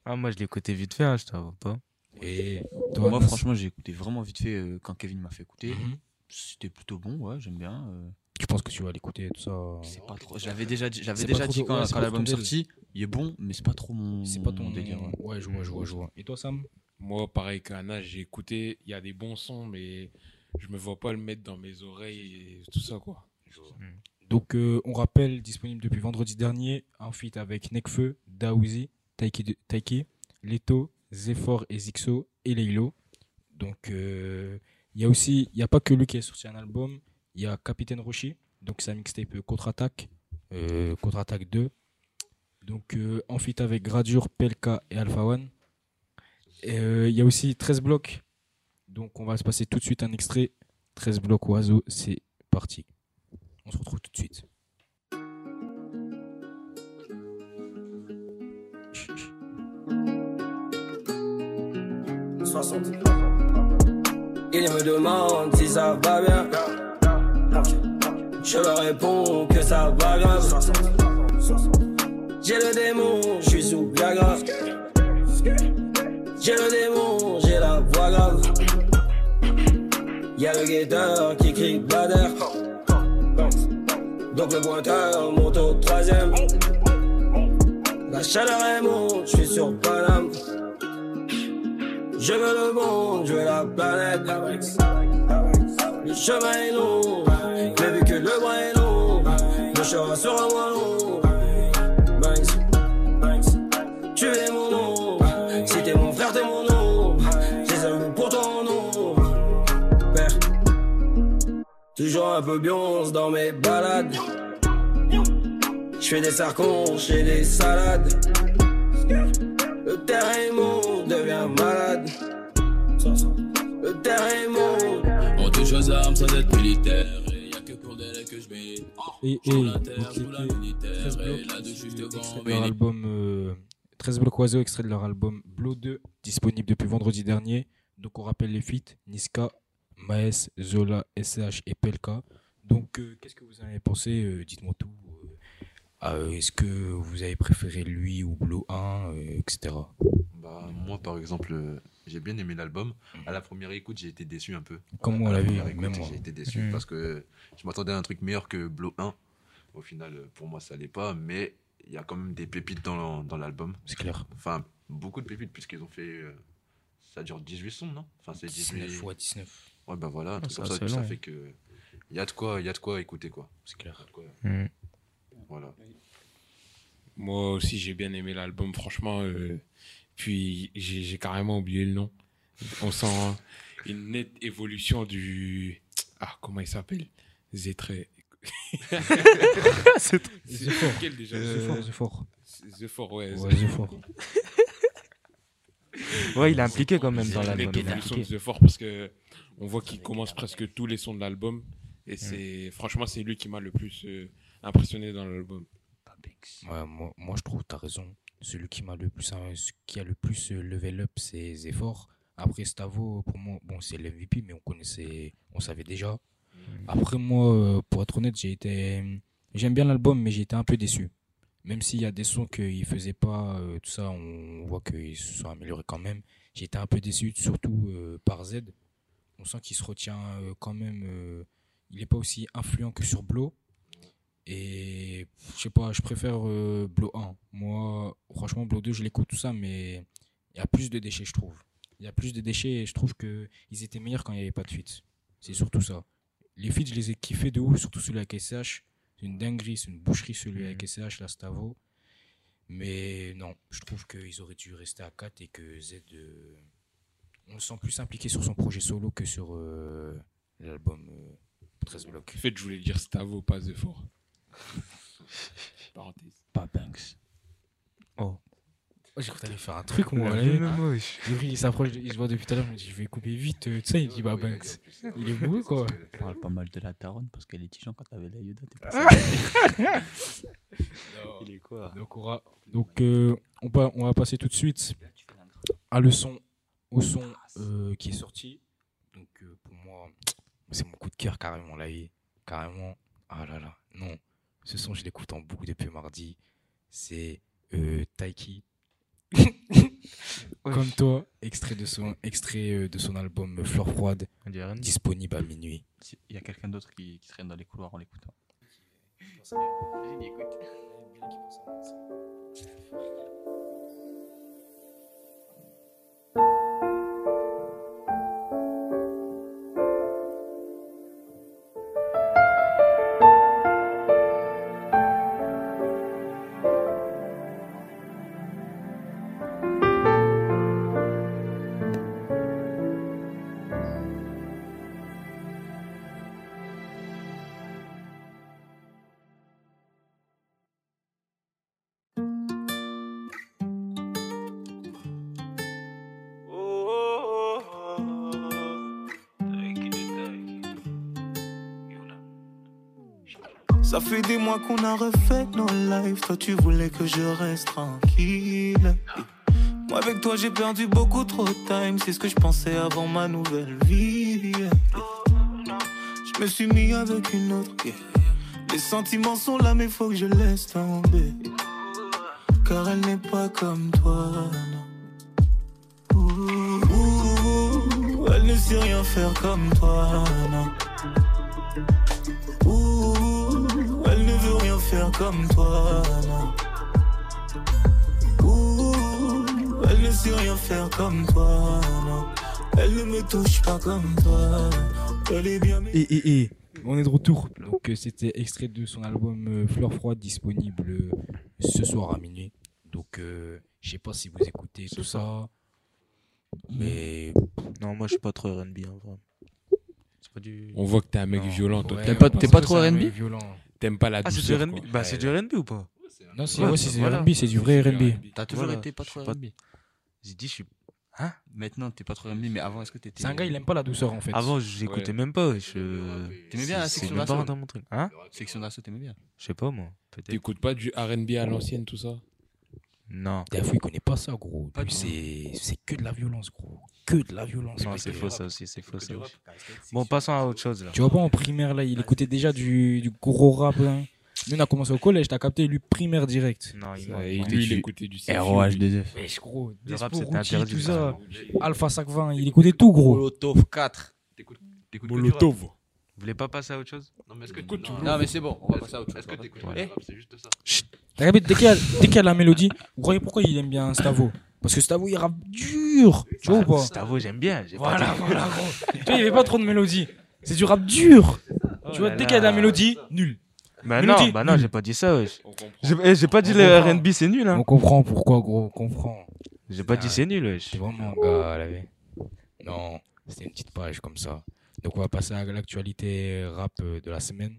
Ah, moi, je l'ai écouté vite fait, hein, je t'avoue pas. Et toi, Moi, franchement, j'ai écouté vraiment vite fait euh, quand Kevin m'a fait écouter. Mhm. C'était plutôt bon, ouais, j'aime bien. euh. Tu penses que tu vas l'écouter, tout ça? C'est pas trop. J'avais déjà dit, j'avais déjà pas trop dit quand, ouais, quand l'album ton sorti, il est bon, mais c'est pas trop mon, C'est pas ton mon délire. ouais. Ouais, je vois, je vois, je vois. Et toi, Sam? Moi, pareil qu'Anna, j'ai écouté, il y a des bons sons, mais je me vois pas le mettre dans mes oreilles et tout ça, quoi. Donc, euh, on rappelle, disponible depuis vendredi dernier, un feat avec Nekfeu, Daouzi, Taiki, Leto, Zephyr et Zixo et Leilo. Donc, euh, il y a aussi, il n'y a pas que lui qui a sorti un album, il y a Capitaine Roshi, donc c'est un mixtape euh, Contre-Attaque, euh, Contre-Attaque 2. Donc, euh, en feat avec Gradure, Pelka et Alpha One. Et, euh, Il y a aussi 13 blocs. Donc, on va se passer tout de suite un extrait. 13 blocs oiseaux, c'est parti. On se retrouve tout de suite. Ils me demandent si ça va bien. Je leur réponds que ça va grave. J'ai le démon, je suis sous Viagra. J'ai le démon, j'ai la voix grave. Y'a le guetteur qui crie Bader. Donc le pointeur monte au troisième. La chaleur est monte, je suis sur Paname. Je veux le monde, je veux la planète. Le chemin est long, mais vu que le bras est long, le chemin sera moins long. Toujours un peu bionze dans mes balades. Je fais des sarcons, j'ai des salades. Le terrain est devient malade. Le terrain est mon. On touche aux armes sans être militaire. Et y a que pour des que je milite. Et, et, Sur la donc terre, sous la c'était militaire. 13 Et blocs, là-dessus, je te extrait de leur combine. album euh, 13 blocs oiseaux, extrait de leur album Blow 2, disponible depuis vendredi dernier. Donc on rappelle les feats Niska, Maes, Zola, SH et Pelka. Donc euh, qu'est-ce que vous en avez pensé Euh, Dites-moi tout. euh, Est-ce que vous avez préféré lui ou Blow 1, euh, etc. Bah, moi, par exemple, euh, j'ai bien aimé l'album. À la première écoute, j'ai été déçu un peu. Comme moi, À on la l'a vu, première même écoute, moi. J'ai été déçu Mhm. parce que je m'attendais à un truc meilleur que Blow 1. Au final, pour moi, ça l'est pas. Mais il y a quand même des pépites dans, dans l'album. C'est clair. Enfin, beaucoup de pépites, puisqu'ils ont fait. euh, ça dure 18 sons, non? Enfin, c'est 18. 19 ouais, 19. Ouais, bah voilà, un truc c'est comme ça. Ça long. fait que. Il y a de quoi, il y a de quoi écouter, quoi. C'est clair. Quoi- Mm. Voilà. Moi aussi, j'ai bien aimé l'album, franchement. euh, puis, j'ai carrément oublié le nom. On sent une nette évolution du. Ah, comment il s'appelle? Zétré. <laughs> C'est lequel déjà? The Four, The Four. The Four, ouais. Ouais, The Four. <laughs> Ouais, il est impliqué quand même dans l'album. nette il est évolution impliqué. de The Four parce que on voit qu'il commence presque tous les sons de l'album. Et c'est franchement, c'est lui qui m'a le plus euh, impressionné dans l'album. Ouais, moi, moi, je trouve, tu as raison. Celui qui m'a le plus, hein, qui a le plus euh, level up, c'est Zephyr. Après, Stavo, pour moi, bon, c'est l'MVP, mais on connaissait, on savait déjà. Après, moi, euh, pour être honnête, j'ai été. J'aime bien l'album, mais j'ai été un peu déçu. Même s'il y a des sons qu'il faisait pas, euh, tout ça, on voit qu'ils se sont améliorés quand même. Été un peu déçu, surtout euh, par Z. On sent qu'il se retient euh, quand même. il n'est pas aussi influent que sur Blow. Et je sais pas, je préfère Blow 1. Moi, franchement, Blow 2, je l'écoute tout ça, mais il y a plus de déchets, je trouve. Il y a plus de déchets et je trouve qu'ils étaient meilleurs quand il n'y avait pas de feat. C'est surtout ça. Les feats, je les ai kiffés de ouf, surtout celui avec SCH. Une dinguerie, c'est une boucherie celui avec SCH, la Stavo. Mais non, je trouve qu'ils auraient dû rester à 4 et que Z. euh, on le sent plus impliqué sur son projet solo que sur euh, l'album euh, 13 blocs. En fait, je voulais dire Stavo, pas Four. <laughs> Parenthèse. Pas Banks. Oh. J'ai cru que t'allais faire un truc, moi. J'ai il s'approche, de- il se voit depuis tout à l'heure, je me dis, je vais couper vite. euh, Tu sais, il dit, bah, Banks. Il est bourré, quoi. On parle pas mal de la taronne parce qu'elle est tigeante quand t'avais la Yoda. T'es passé. <laughs> Il est quoi? Donc, on, va- donc euh, on, va, on va passer tout de suite à le son, au son euh, qui est sorti. Donc, euh, pour moi, c'est mon coup de cœur, carrément, là. et Carrément. Ah là là, non. Ce son, je l'écoute en boucle depuis mardi. C'est euh, Taiki. <laughs> Comme toi, extrait de son, extrait euh, de son album Fleur froide, disponible à minuit. Il y a quelqu'un d'autre qui, qui traîne dans les couloirs en l'écoutant. Ça fait des mois qu'on a refait nos lives. Toi, tu voulais que je reste tranquille. Moi, avec toi, j'ai perdu beaucoup trop de time. C'est ce que je pensais avant ma nouvelle vie. Je me suis mis avec une autre. Les sentiments sont là, mais faut que je laisse tomber. Car elle n'est pas comme toi. non. Elle ne sait rien faire comme toi. Non. Comme toi. non. Ouh, elle ne sait rien faire comme toi, non. Elle ne me touche pas comme toi. Elle est bien Et, et, et, on est de retour. Donc, euh, c'était extrait de son album euh, Fleur Froide disponible euh, ce soir à minuit. Donc, euh, je sais pas si vous écoutez tout ça. Mais. Non, moi je suis pas trop RB en vrai. C'est pas du. On voit que t'es un mec Non. violent, toi. Ouais, pas, t'es pas trop R&B. T'aimes pas la Ah, c'est du douceur, RB. Bah, c'est du RB ou pas? Non, c'est Ouais, ouais, c'est du voilà. R&B, c'est du vrai R&B. T'as toujours Voilà, été pas je trop pas- R&B. J'ai dit, je suis. Maintenant, t'es pas trop R&B, mais avant, est-ce que t'étais. C'est un gars, il aime pas la douceur en fait. Avant, j'écoutais Ouais. même pas. Je... T'aimais bien la c'est- section c'est même pas d'assaut dans mon truc. Hein? Section d'assaut, t'aimais bien? Je sais pas, moi. Peut-être. T'écoutes pas du RB à l'ancienne, tout ça? Non. Dafou, il connaît pas ça, gros. Pas Lui, du c'est c'est que de la violence, gros. Que de la violence. Non, c'est faux ça aussi. C'est faux ça aussi. Bon, passons à autre chose là. Tu vois pas en primaire là, il écoutait déjà du, du gros rap. Hein. Nous on a commencé au collège, t'as capté lui primaire direct. Non, il lui, il écoutait du CFU, lui. ROH2F. Wesh gros, Le rap, c'était interdit, tout ça. Alpha 520, il écoutait tout gros. Molotov 4. T'écoutes t'écoutes que du rap Molotov. Vous voulez pas passer à autre chose? Non, mais que non, Non, mais c'est bon, on va passer à autre chose. Est-ce que t'écoutes Ouais. rap C'est juste ça. T'as capté, dès qu'il y, a- dès qu'il y a la mélodie, vous croyez pourquoi il aime bien Stavo? Parce que Stavo il rappe dur, tu vois ou pas Stavo, j'aime bien. pas Voilà, voilà gros. <laughs> tu vois, il y avait pas trop de mélodie. C'est du rap dur. Oh tu vois, dès qu'il y a de la mélodie, nul. Bah Mélodie, non, bah non, j'ai pas dit ça, wesh. J'ai eh, j'ai pas dit On le comprend. RB c'est nul, hein. On comprend pourquoi gros, on comprend. J'ai pas dit c'est nul, wesh. C'est vraiment un gars, la vie. Non, c'était une petite page comme ça. Donc on va passer à l'actualité rap euh, de la semaine.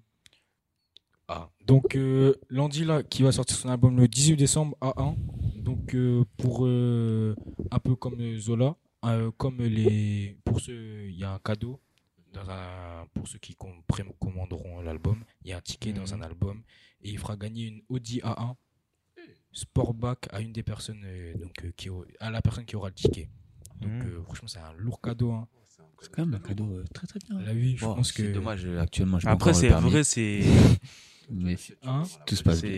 Ah, donc euh, Landy là, qui va sortir son album le 18 décembre à 1. Donc euh, pour euh, un peu comme euh, Zola, euh, comme les pour ceux, il y a un cadeau dans un, pour ceux qui com- commanderont l'album. Il y a un ticket dans un album et il fera gagner une Audi A1 Sportback à une des personnes euh, donc euh, qui à la personne qui aura le ticket. Donc Mhm. euh, franchement c'est un lourd cadeau. Hein. C'est quand même un cadeau euh, très très bien. La vie, je pense que C'est dommage, actuellement, je Après, c'est vrai, c'est. <laughs> Mais Hein tout se passe bien.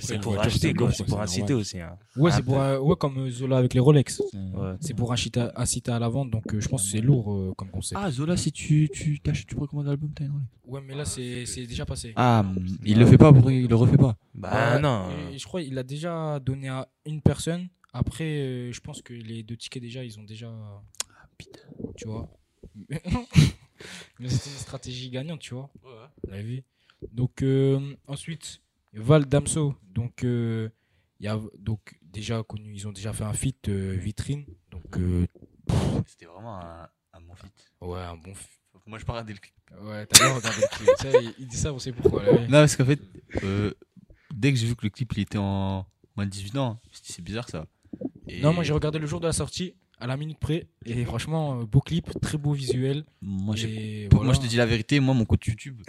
C'est pour acheter, c'est pour inciter aussi, hein. ouais, c'est pour euh, ouais comme euh, Zola avec les Rolex. Ouais. C'est pour inciter à, inciter à la vente donc euh, je pense que c'est lourd euh, comme concept. Ah, Zola, si tu, tu, t'achètes- tu recommandes l'album, t'as une Rolex. Ouais, mais là c'est c'est déjà passé. Ah, il le fait pas, pour... il le refait pas. Bah non. je crois qu'il a déjà donné à une personne. Après, je pense que les deux tickets déjà, ils ont déjà. Tu vois. <laughs> Mais c'était une stratégie gagnante, tu vois. La vie. Donc euh, ensuite, Val Damso. Donc euh, il y a donc déjà connu, ils ont déjà fait un feat euh, vitrine. Donc euh, C'était vraiment un, un bon fit. ouais, un bon. f- Moi, je pas regardé le clip. Ouais, t'as bien regardé le clip. Ça, il, il dit ça, on sait pourquoi. vie. Non, parce qu'en fait, euh, dès que j'ai vu que le clip il était en moins de 18 ans, je me suis dit, c'est bizarre ça. Et Non, moi j'ai regardé le jour de la sortie, à la minute près, et franchement, euh, beau clip, très beau visuel. Moi, j'ai- Et Pour- voilà. moi, je te dis la vérité, moi, mon compte YouTube,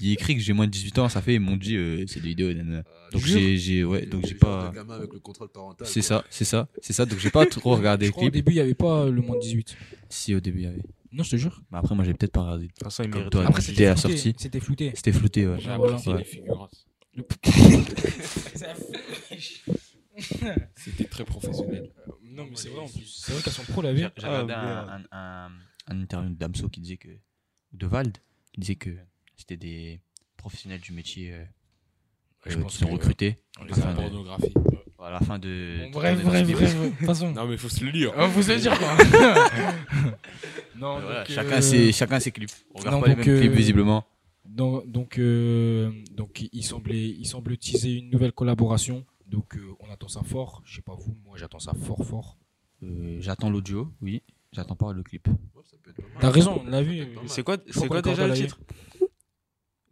il est écrit que j'ai moins de 18 ans, ça fait, ils m'ont dit, euh, c'est des vidéos. nanana. Donc, j'ai, j'ai, ouais, donc j'ai pas. de gamins avec le contrôle parental. C'est ça, c'est ça, c'est ça. Donc, j'ai pas trop regardé Je le crois au clip. début, il n'y avait pas le moins de 18. Si, au début, il y avait. Non, je te jure. Mais après, moi, j'ai peut-être pas regardé. Il mérite. toi, Après, c'était la sortie. C'était flouté. C'était flouté, ouais. Ah, voilà. Ouais. <laughs> C'était très professionnel. Non, mais c'est vrai en plus. C'est vrai qu'elles sont pro la vie. J'ai j'ai regardé un, un, un, un interview de Damso qui disait que. de Vald, qui disait que c'était des professionnels du métier euh, je euh, pense qui sont recrutés. On à les la a fin La de- pornographie. à la fin de. Bon, bref, de- bref, de- bref. De toute façon. Non, mais faut se le lire. Ah, vous allez dire quoi <laughs> Non, Voilà, donc, chacun, euh, ses, chacun ses clips. On regarde non, pas les donc, mêmes clips euh, visiblement. Donc, donc, euh, donc il semblait, il semble teaser une nouvelle collaboration. Donc, euh, on attend ça fort. Je sais pas vous, moi j'attends ça fort, fort. Euh, J'attends l'audio, oui. J'attends pas le clip. Ouais. T'as raison, on l'a vu. C'est quoi, c'est quoi déjà le titre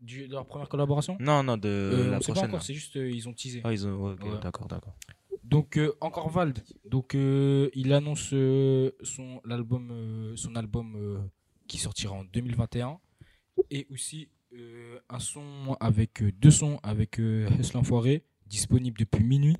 Du, de leur première collaboration Non, non, de Euh, la On sait pas prochaine. c'est juste euh, ils ont teasé. Ah, ils ont. Ouais. d'accord, d'accord. Donc euh, encore Vald. Donc euh, il annonce euh, son l'album euh, son album euh, qui sortira en 2021 et aussi euh, un son avec euh, deux sons avec euh, Hustle Enfoiré disponible depuis minuit.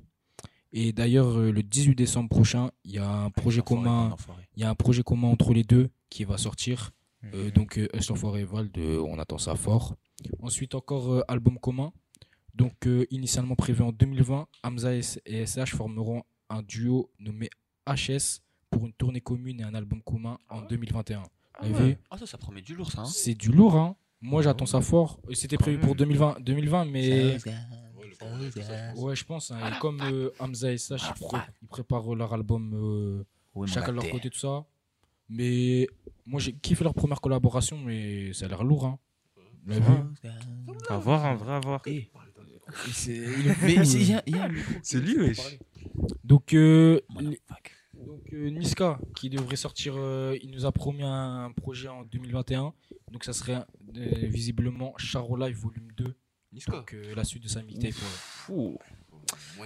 Et d'ailleurs euh, le 18 décembre prochain, il y a un projet commun, il y a un projet commun entre les deux qui va sortir. Euh, donc euh, Hustle Enfoiré et Vald, euh, on attend ça fort. Ensuite encore euh, album commun. Donc euh, initialement prévu en 2020, Hamza et SH formeront un duo nommé HS pour une tournée commune et un album commun en 2021. Vous avez vu Ah, ça, ça promet du lourd, ça. Hein. C'est du lourd, hein. Moi, j'attends ça fort. C'était prévu pour 2020, 2020 mais Ouais, je pense. hein, et comme euh, Hamza et Sash, ils, pré- ils préparent leur album euh, mon chacun de leur gâté. côté, tout ça. Mais moi, j'ai kiffé leur première collaboration, mais ça a l'air lourd. Hein. Vous l'avez vu À voir, un vrai à voir. C'est- il est Mais fou, c'est- il y a- il y a un micro. C'est lui, wesh. Donc, euh, les- donc euh, Niska, qui devrait sortir, euh, il nous a promis un projet en 2021. Donc, ça serait euh, visiblement Charo Live Volume 2. Niska. Donc, euh, la suite de sa mixtape. ouais.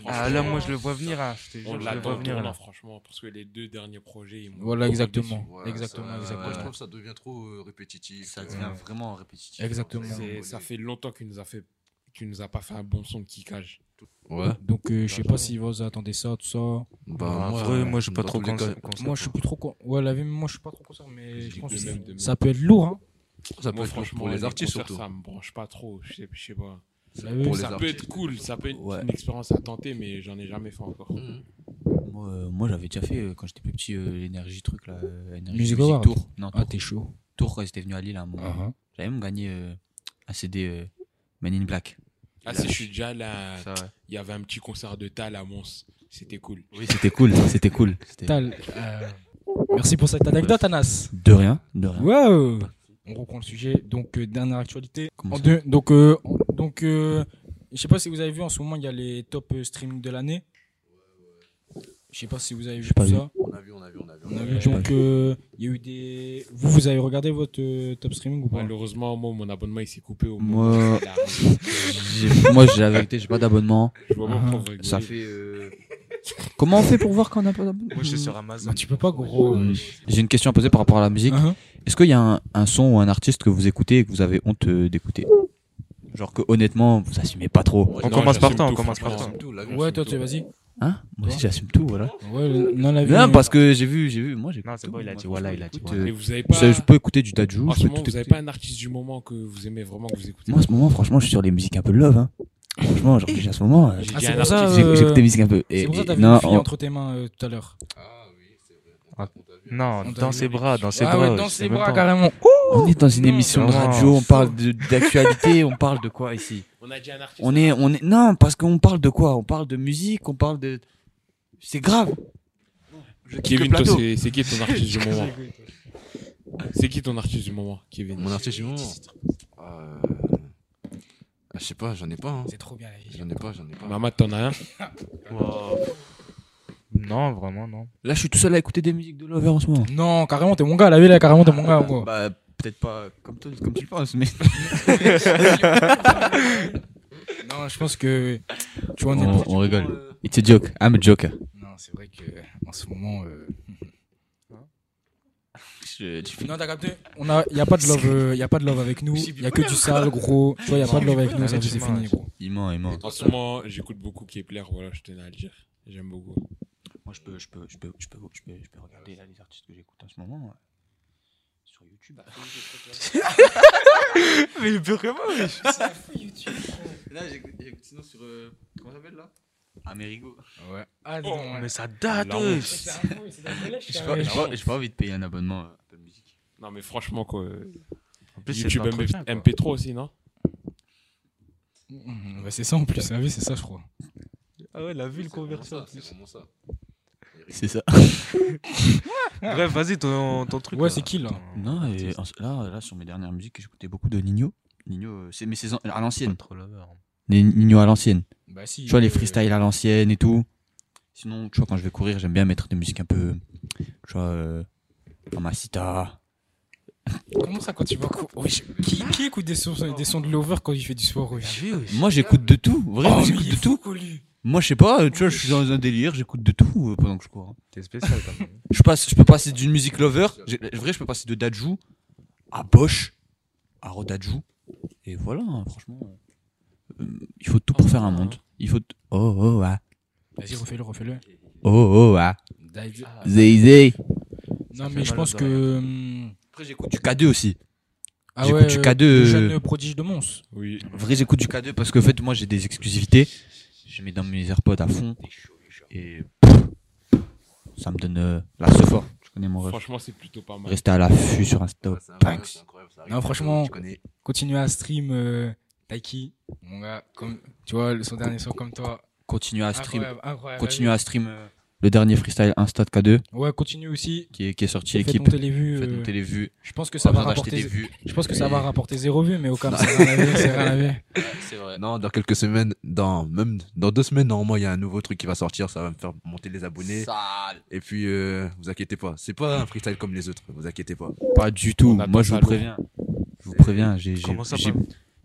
Ah là, moi je le vois venir. hein, Je te On jure, je le l'attend vois venir là. franchement, parce que les deux derniers projets, ils Voilà, exactement. Exactement, ça- exactement. je trouve que ça devient trop euh, répétitif. Ça devient vraiment répétitif. Exactement. Ça fait longtemps qu'il nous a fait, qu'il nous a pas fait un bon son de kickage. Ouais. Donc, euh, je sais pas si vous attendez ça, tout ça. Bah, moi, vrai, moi je suis pas trop concert. Moi, je suis plus trop. con- Ouais, la vie, moi, je suis pas trop concert, mais je pense que ça peut être lourd. Hein. Ça peut Moi, être franchement, pour les artistes surtout. Ça me branche pas trop. Je sais, je sais pas. Pour les ça peut artistes. être cool, ça peut être Ouais. une expérience à tenter, mais j'en ai jamais fait encore. Mhm. Moi, euh, moi, j'avais déjà fait euh, quand j'étais plus petit euh, l'énergie truc là, euh, énergie Music Award. Tour. Non, Ah, t'es chaud. Tour quand ils étaient venus à Lille à un moment. Ah. J'avais même gagné euh, un CD euh, Men in Black. Ah, si je suis déjà là, Ça, ouais. il y avait un petit concert de Tal à Mons. C'était cool. Oui, c'était cool, c'était cool. Tal, euh, merci pour cette anecdote, Anas. De rien, de rien. Wow. On reprend le sujet. Donc, euh, dernière actualité. En deux- donc, euh, donc euh, je sais pas si vous avez vu en ce moment, il y a les top euh, streaming de l'année. Je sais pas si vous avez vu pas tout vu. ça. On a vu, on a vu, on a vu. On a vu. Donc, euh, il y a eu des. Vous, vous avez regardé votre euh, top streaming ou pas? Malheureusement, moi, mon abonnement il s'est coupé au moment où Moi, j'ai- moi, j'ai la vérité, j'ai pas d'abonnement. Je vois pas Ah. Ça fait. Euh, Comment on fait pour voir qu'on a pas d'abonnement Moi je suis sur Amazon. Bah, Tu peux pas, gros. Euh, J'ai une question à poser par rapport à la musique. Hein Est-ce qu'il y a un, un son ou un artiste que vous écoutez et que vous avez honte euh, d'écouter Genre que honnêtement, vous assumez pas trop. On Non, commence par toi, on commence par toi. Tout, la vie, Ouais, toi, tu vas-y. Hein Moi aussi, j'assume tout, voilà. Ouais, non, la vie. Non, parce que j'ai vu, j'ai vu, moi j'ai. Non, c'est bon, il a dit voilà, il a dit Et voilà. vous avez pas. Je peux écouter du. En ce moment, tout vous avez pas un artiste du moment que vous aimez vraiment, que vous écoutez Moi, en ce moment, franchement, je suis sur les musiques un peu love. Hein. Franchement, genre, à ce moment, euh, J'ai Ah, dit c'est un pour ça, euh, un peu. C'est pour ça que t'avais non, une fille on- entre tes mains euh, tout à l'heure. Ah oui, c'est vrai. Non, dans ses bras, dans ses ah bras. ouais, dans ses bras, carrément. on est dans une émission de radio, on parle d'actualité, on parle de quoi ici? <laughs> On a dit un artiste. On est, on est, non, parce qu'on parle de quoi? On parle de musique, on parle de. C'est grave. Je Kevin, toi, c'est qui ton <laughs> artiste du moment? C'est qui ton artiste du moment, Kevin? Mon artiste du moment? Euh, ah, Je sais pas, j'en ai pas. hein. C'est trop bien la vie. J'en ai pas, j'en ai pas. Mamad, t'en as un? <laughs> Non, vraiment, non. Là, je suis tout seul à écouter des musiques de Lover en ce moment. Non, carrément, t'es mon gars. La vie, là, carrément, t'es mon gars, gros. Bah, peut-être pas comme, toi, comme tu le penses, mais. <laughs> Non, je pense que. Tu vois, on est on, on rigole. It's a joke. I'm a joker. Non, c'est vrai que en ce moment. euh, Je- tu fais- Non, t'as capté On a, y a pas de love, euh, y a pas de love avec nous. Y a que du sale, gros. Tu vois, y a pas de love avec nous. Ça, c'est fini, gros. Il ment, il ment. En ce moment, j'écoute beaucoup Kepler, voilà, je tenais à le dire. J'aime beaucoup. Moi, je peux, je peux, je peux, je peux, je peux, je peux regarder là les artistes que j'écoute en ce moment. ouais. Sur YouTube. <laughs> Mais il peut vraiment, Là, j'écoute sinon sur. euh, comment ça s'appelle là? Amerigo. Ouais. Ah, Oh, non, mais ça date, La ouais. honte. J'ai pas, j'ai pas- j'ai pas envie de payer un abonnement. Non, mais franchement, quoi. En plus, YouTube quoi. MP3 aussi, non? Bah, c'est ça en plus. La vie, c'est ça, je crois. Ah ouais, la ville conversion. ça, C'est vraiment ça. C'est ça. <laughs> Bref, vas-y, ton, ton truc. Ouais, c'est qui, là? Non, et en- là, là, sur mes dernières musiques, j'écoutais beaucoup de Nino. Nino, euh, c'est mais c'est à l'ancienne. Les Nino à l'ancienne. Bah, si. Tu vois, les euh, freestyles à l'ancienne et tout. Sinon, tu vois, quand je vais courir, j'aime bien mettre des musiques un peu. Tu vois, euh, Mamacita. Comment ça, quand tu vas courir Wesh, qui, qui écoute des sons, des sons de lover quand il fait du sport wesh Moi, j'écoute de tout. Vraiment, Oh, j'écoute de tout. Moi, je sais pas, tu vois, je suis dans un délire, j'écoute de tout euh, pendant que je cours. hein. T'es spécial quand même. Je, passe, je peux passer d'une musique lover, vrai, je peux passer de Dajou à Bosch, à Rodajou. Et voilà, hein, franchement. euh, il faut tout pour faire un monde. Il faut. t- Oh, oh, ah. Vas-y, refais-le, refais-le. Oh, oh, ah. Zay, zay. Non, mais je pense que. Après, j'écoute du K2 aussi. Ah J'écoute ouais, du euh, K2, le euh, jeune prodige de Mons. Oui. En vrai, j'écoute du K2 parce que, en fait, moi, j'ai des exclusivités. Je mets dans mes AirPods à fond. Et. Ça me donne euh, la sophore. Tu connais mon ref? Franchement, c'est plutôt pas mal. Rester à l'affût sur Insta. Ouais. Non, franchement, continuer à stream. euh, Taiki, mon gars, comme, tu vois, son dernier son comme toi. Continue à stream. Incroyable, incroyable. Continue à stream euh, le dernier freestyle Insta de K2 Ouais, continue aussi. qui est, qui est sorti équipe. monter les vues. Faites euh, monter les vues. Je pense que ça va rapporter. des vues. Je pense que ça va rapporter zéro vue, mais au cas où c'est rien à ver, c'est vrai. Non, dans quelques semaines, dans, même dans deux semaines, normalement, il y a un nouveau truc qui va sortir. Ça va me faire monter les abonnés. Sale. Et puis, euh, vous inquiétez pas. C'est pas un freestyle comme les autres. Vous inquiétez pas. Pas du tout. Moi, je vous préviens. Je vous préviens. J'ai, j'ai-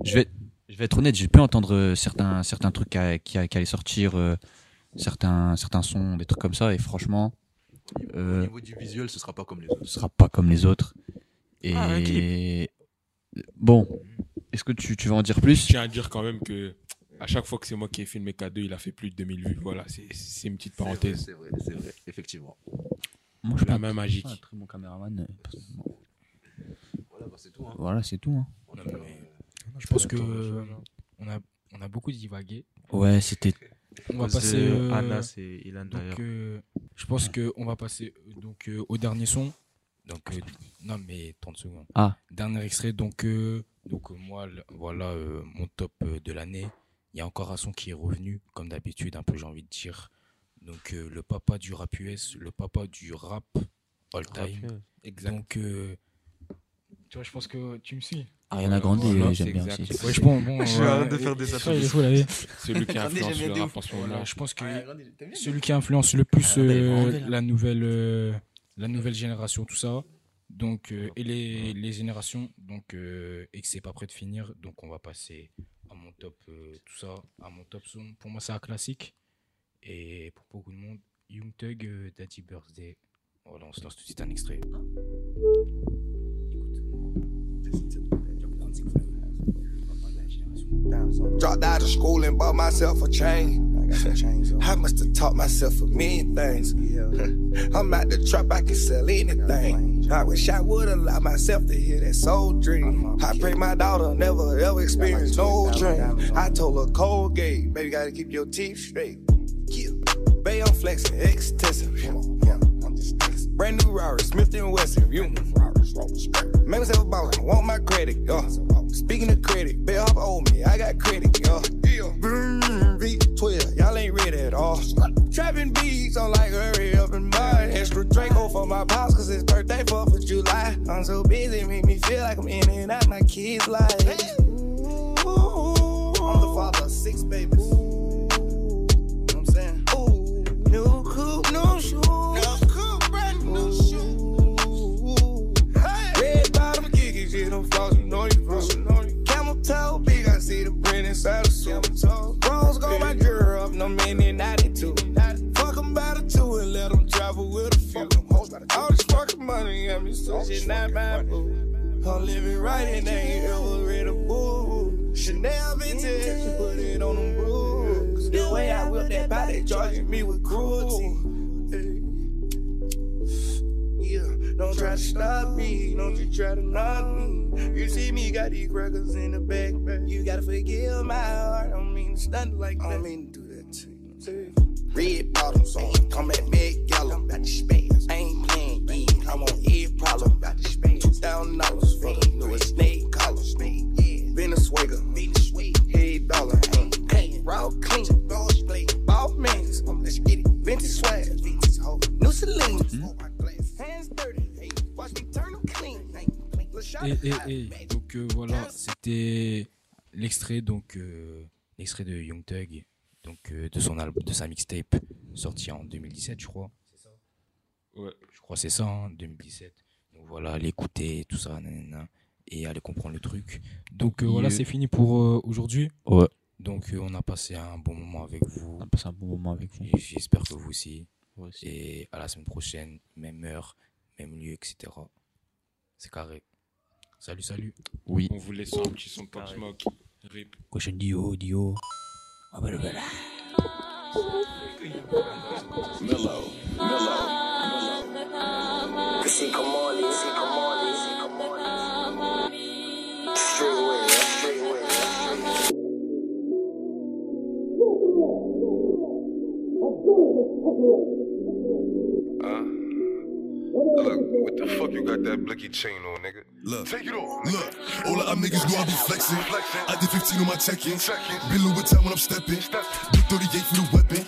je vais, je vais être honnête. J'ai pu entendre euh, certains, certains trucs qui, allaient sortir, euh, certains, certains sons, des trucs comme ça. Et franchement, Au euh, niveau du visuel, ce sera pas comme les autres. ce sera pas comme les autres. Et Ah, un bon, est-ce que tu, tu vas en dire Je plus tiens à dire quand même que à chaque fois que c'est moi qui ai filmé K2, il a fait plus de 2000 vues. Voilà, c'est c'est une petite parenthèse. C'est vrai, c'est vrai, effectivement. Moi, je suis pas main un magique. très bon caméraman. euh. Voilà, bah, c'est tout. Hein. Voilà, c'est tout. hein. Mais je pense que euh, on a, on a beaucoup divagué. Ouais, c'était. On va passer. euh, Anas et Ilan d'ailleurs. donc, euh, je pense que on va passer euh, donc euh, au dernier son. Donc euh, non mais 30 secondes. Ah. Dernier extrait donc euh, donc euh, moi voilà euh, mon top euh, de l'année. Il y a encore un son qui est revenu comme d'habitude un peu j'ai envie de dire. Donc euh, le papa du rap US, le papa du rap all time. Donc euh, tu vois je pense que tu me suis. Ariana Grande, euh, j'aime bien aussi. Ouais, je pense bon. Je de faire des fou, là, Celui qui influence le de rap ouf. en ce Voilà, moment. je pense que celui qui influence le plus Ah, elle est euh, hein. la nouvelle euh, la nouvelle génération tout ça donc euh, et les, les générations donc euh, et que c'est pas prêt de finir donc on va passer à mon top euh, tout ça à mon top son pour moi c'est un classique et pour beaucoup de monde Young Thug euh, Daddy Birthday voilà on se lance tout de suite un extrait Dropped out of school and bought myself a chain. I must have taught myself a million things. I'm out the trap, I can sell anything. I wish I would allow myself to hear that soul dream. I pray my daughter never ever experience no dream. I told her Colgate, baby, gotta keep your teeth straight. Yeah. Bay, I'm flexing extensive. Yeah. I'm just flexing. Brand new Rari, Smith and Wesson. You. Make myself a baller, I want my credit, uh. yo. Speaking of credit, Bill Hop owe me, I got credit, yo. Vroom, V12, y'all ain't ready at all. Trapping beats, I'm like, hurry up and buy. Extra Draco for my pops, cause it's birthday 4th of July. I'm so busy, make me feel like I'm in and out my kids' life. I'm the father of six babies. You know what I'm saying? Ooh, new coupe, new shoes. New suit. Rose go my girl up, no minute 92. Fuck 'em by the two and let 'em travel with a few. All this fucking money got me so shit not my boo. I'm living right and they ain't ever read a book. Chanel vintage, put it on them rules. The way I whip that body, charging me with cruelty. Don't try to stop me, don't you try to knock me. You see me, got these crackers in the back. You gotta forgive my heart, I don't mean to stunt like that. I don't mean to do that to you. Red bottoms on, come at big yellow, got the space. I ain't playing yeah, I want every problem, got the space. Two thousand dollars for the newest snake collar, snake, yeah. Venezuela, Venezuela, head dollar, ain't paying. Raw clean, raw blade, ball mans, let's get it. Vintage swag, vintage hoe, new Celine. Hands dirty, Et, donc euh, voilà, c'était l'extrait donc euh, l'extrait de Young Thug, donc euh, de son album, de sa mixtape sorti en 2017, je crois. Ouais. Je crois c'est ça, hein, 2017. Donc voilà, allez écouter tout ça, nanana, et allez comprendre le truc. Donc euh, voilà, c'est fini pour aujourd'hui. Ouais. Donc on a passé un bon moment avec vous. On a passé un bon moment avec vous. J'espère que vous aussi. Ouais, aussi. Et à la semaine prochaine, même heure, même lieu, etc. C'est carré. Salut, salut. Oui. On vous laisse un petit son de Pop Smoke. Rip. Prochaine Dio, Dio. Ah bah, le bel. Mellow, Look, what the fuck you got that blicky chain on, nigga. Look, take it off. Look, all of them niggas know I be flexing. I did 15 on my check-in. Been Louis Vuitton when I'm stepping. Big 38 for the weapon.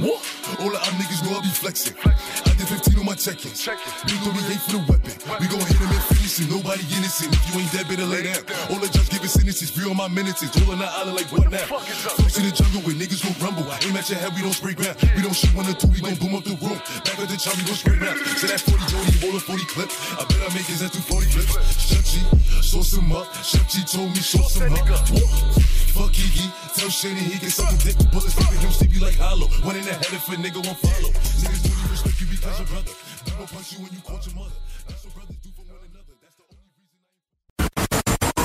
Woo, woo. All of them niggas know I be flexing. I did 15 on my check-in. Big 38 for the weapon. We gon' hit him and finish it. Nobody innocent. If you ain't dead, better lay down. All the judge giving sentences. Free on my minutes. Rolling the island like what now? Folks in the jungle where niggas gon' rumble. Aim at your head, we don't spray ground. We don't shoot one or two, we gon' boom up the room. Back at the chop, we gon' spray round. So that 40 Jody, roll a 40 clip. I bet I make his ass do 40 flips. Chef G, sauce him up. Chef G told me sauce him up. Fuck Iggy, tell Shane he can suck a dick. Bullets leaving him sleepy like hollow. One in the head if a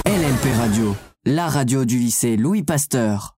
LLP Radio, la radio du lycée Louis Pasteur.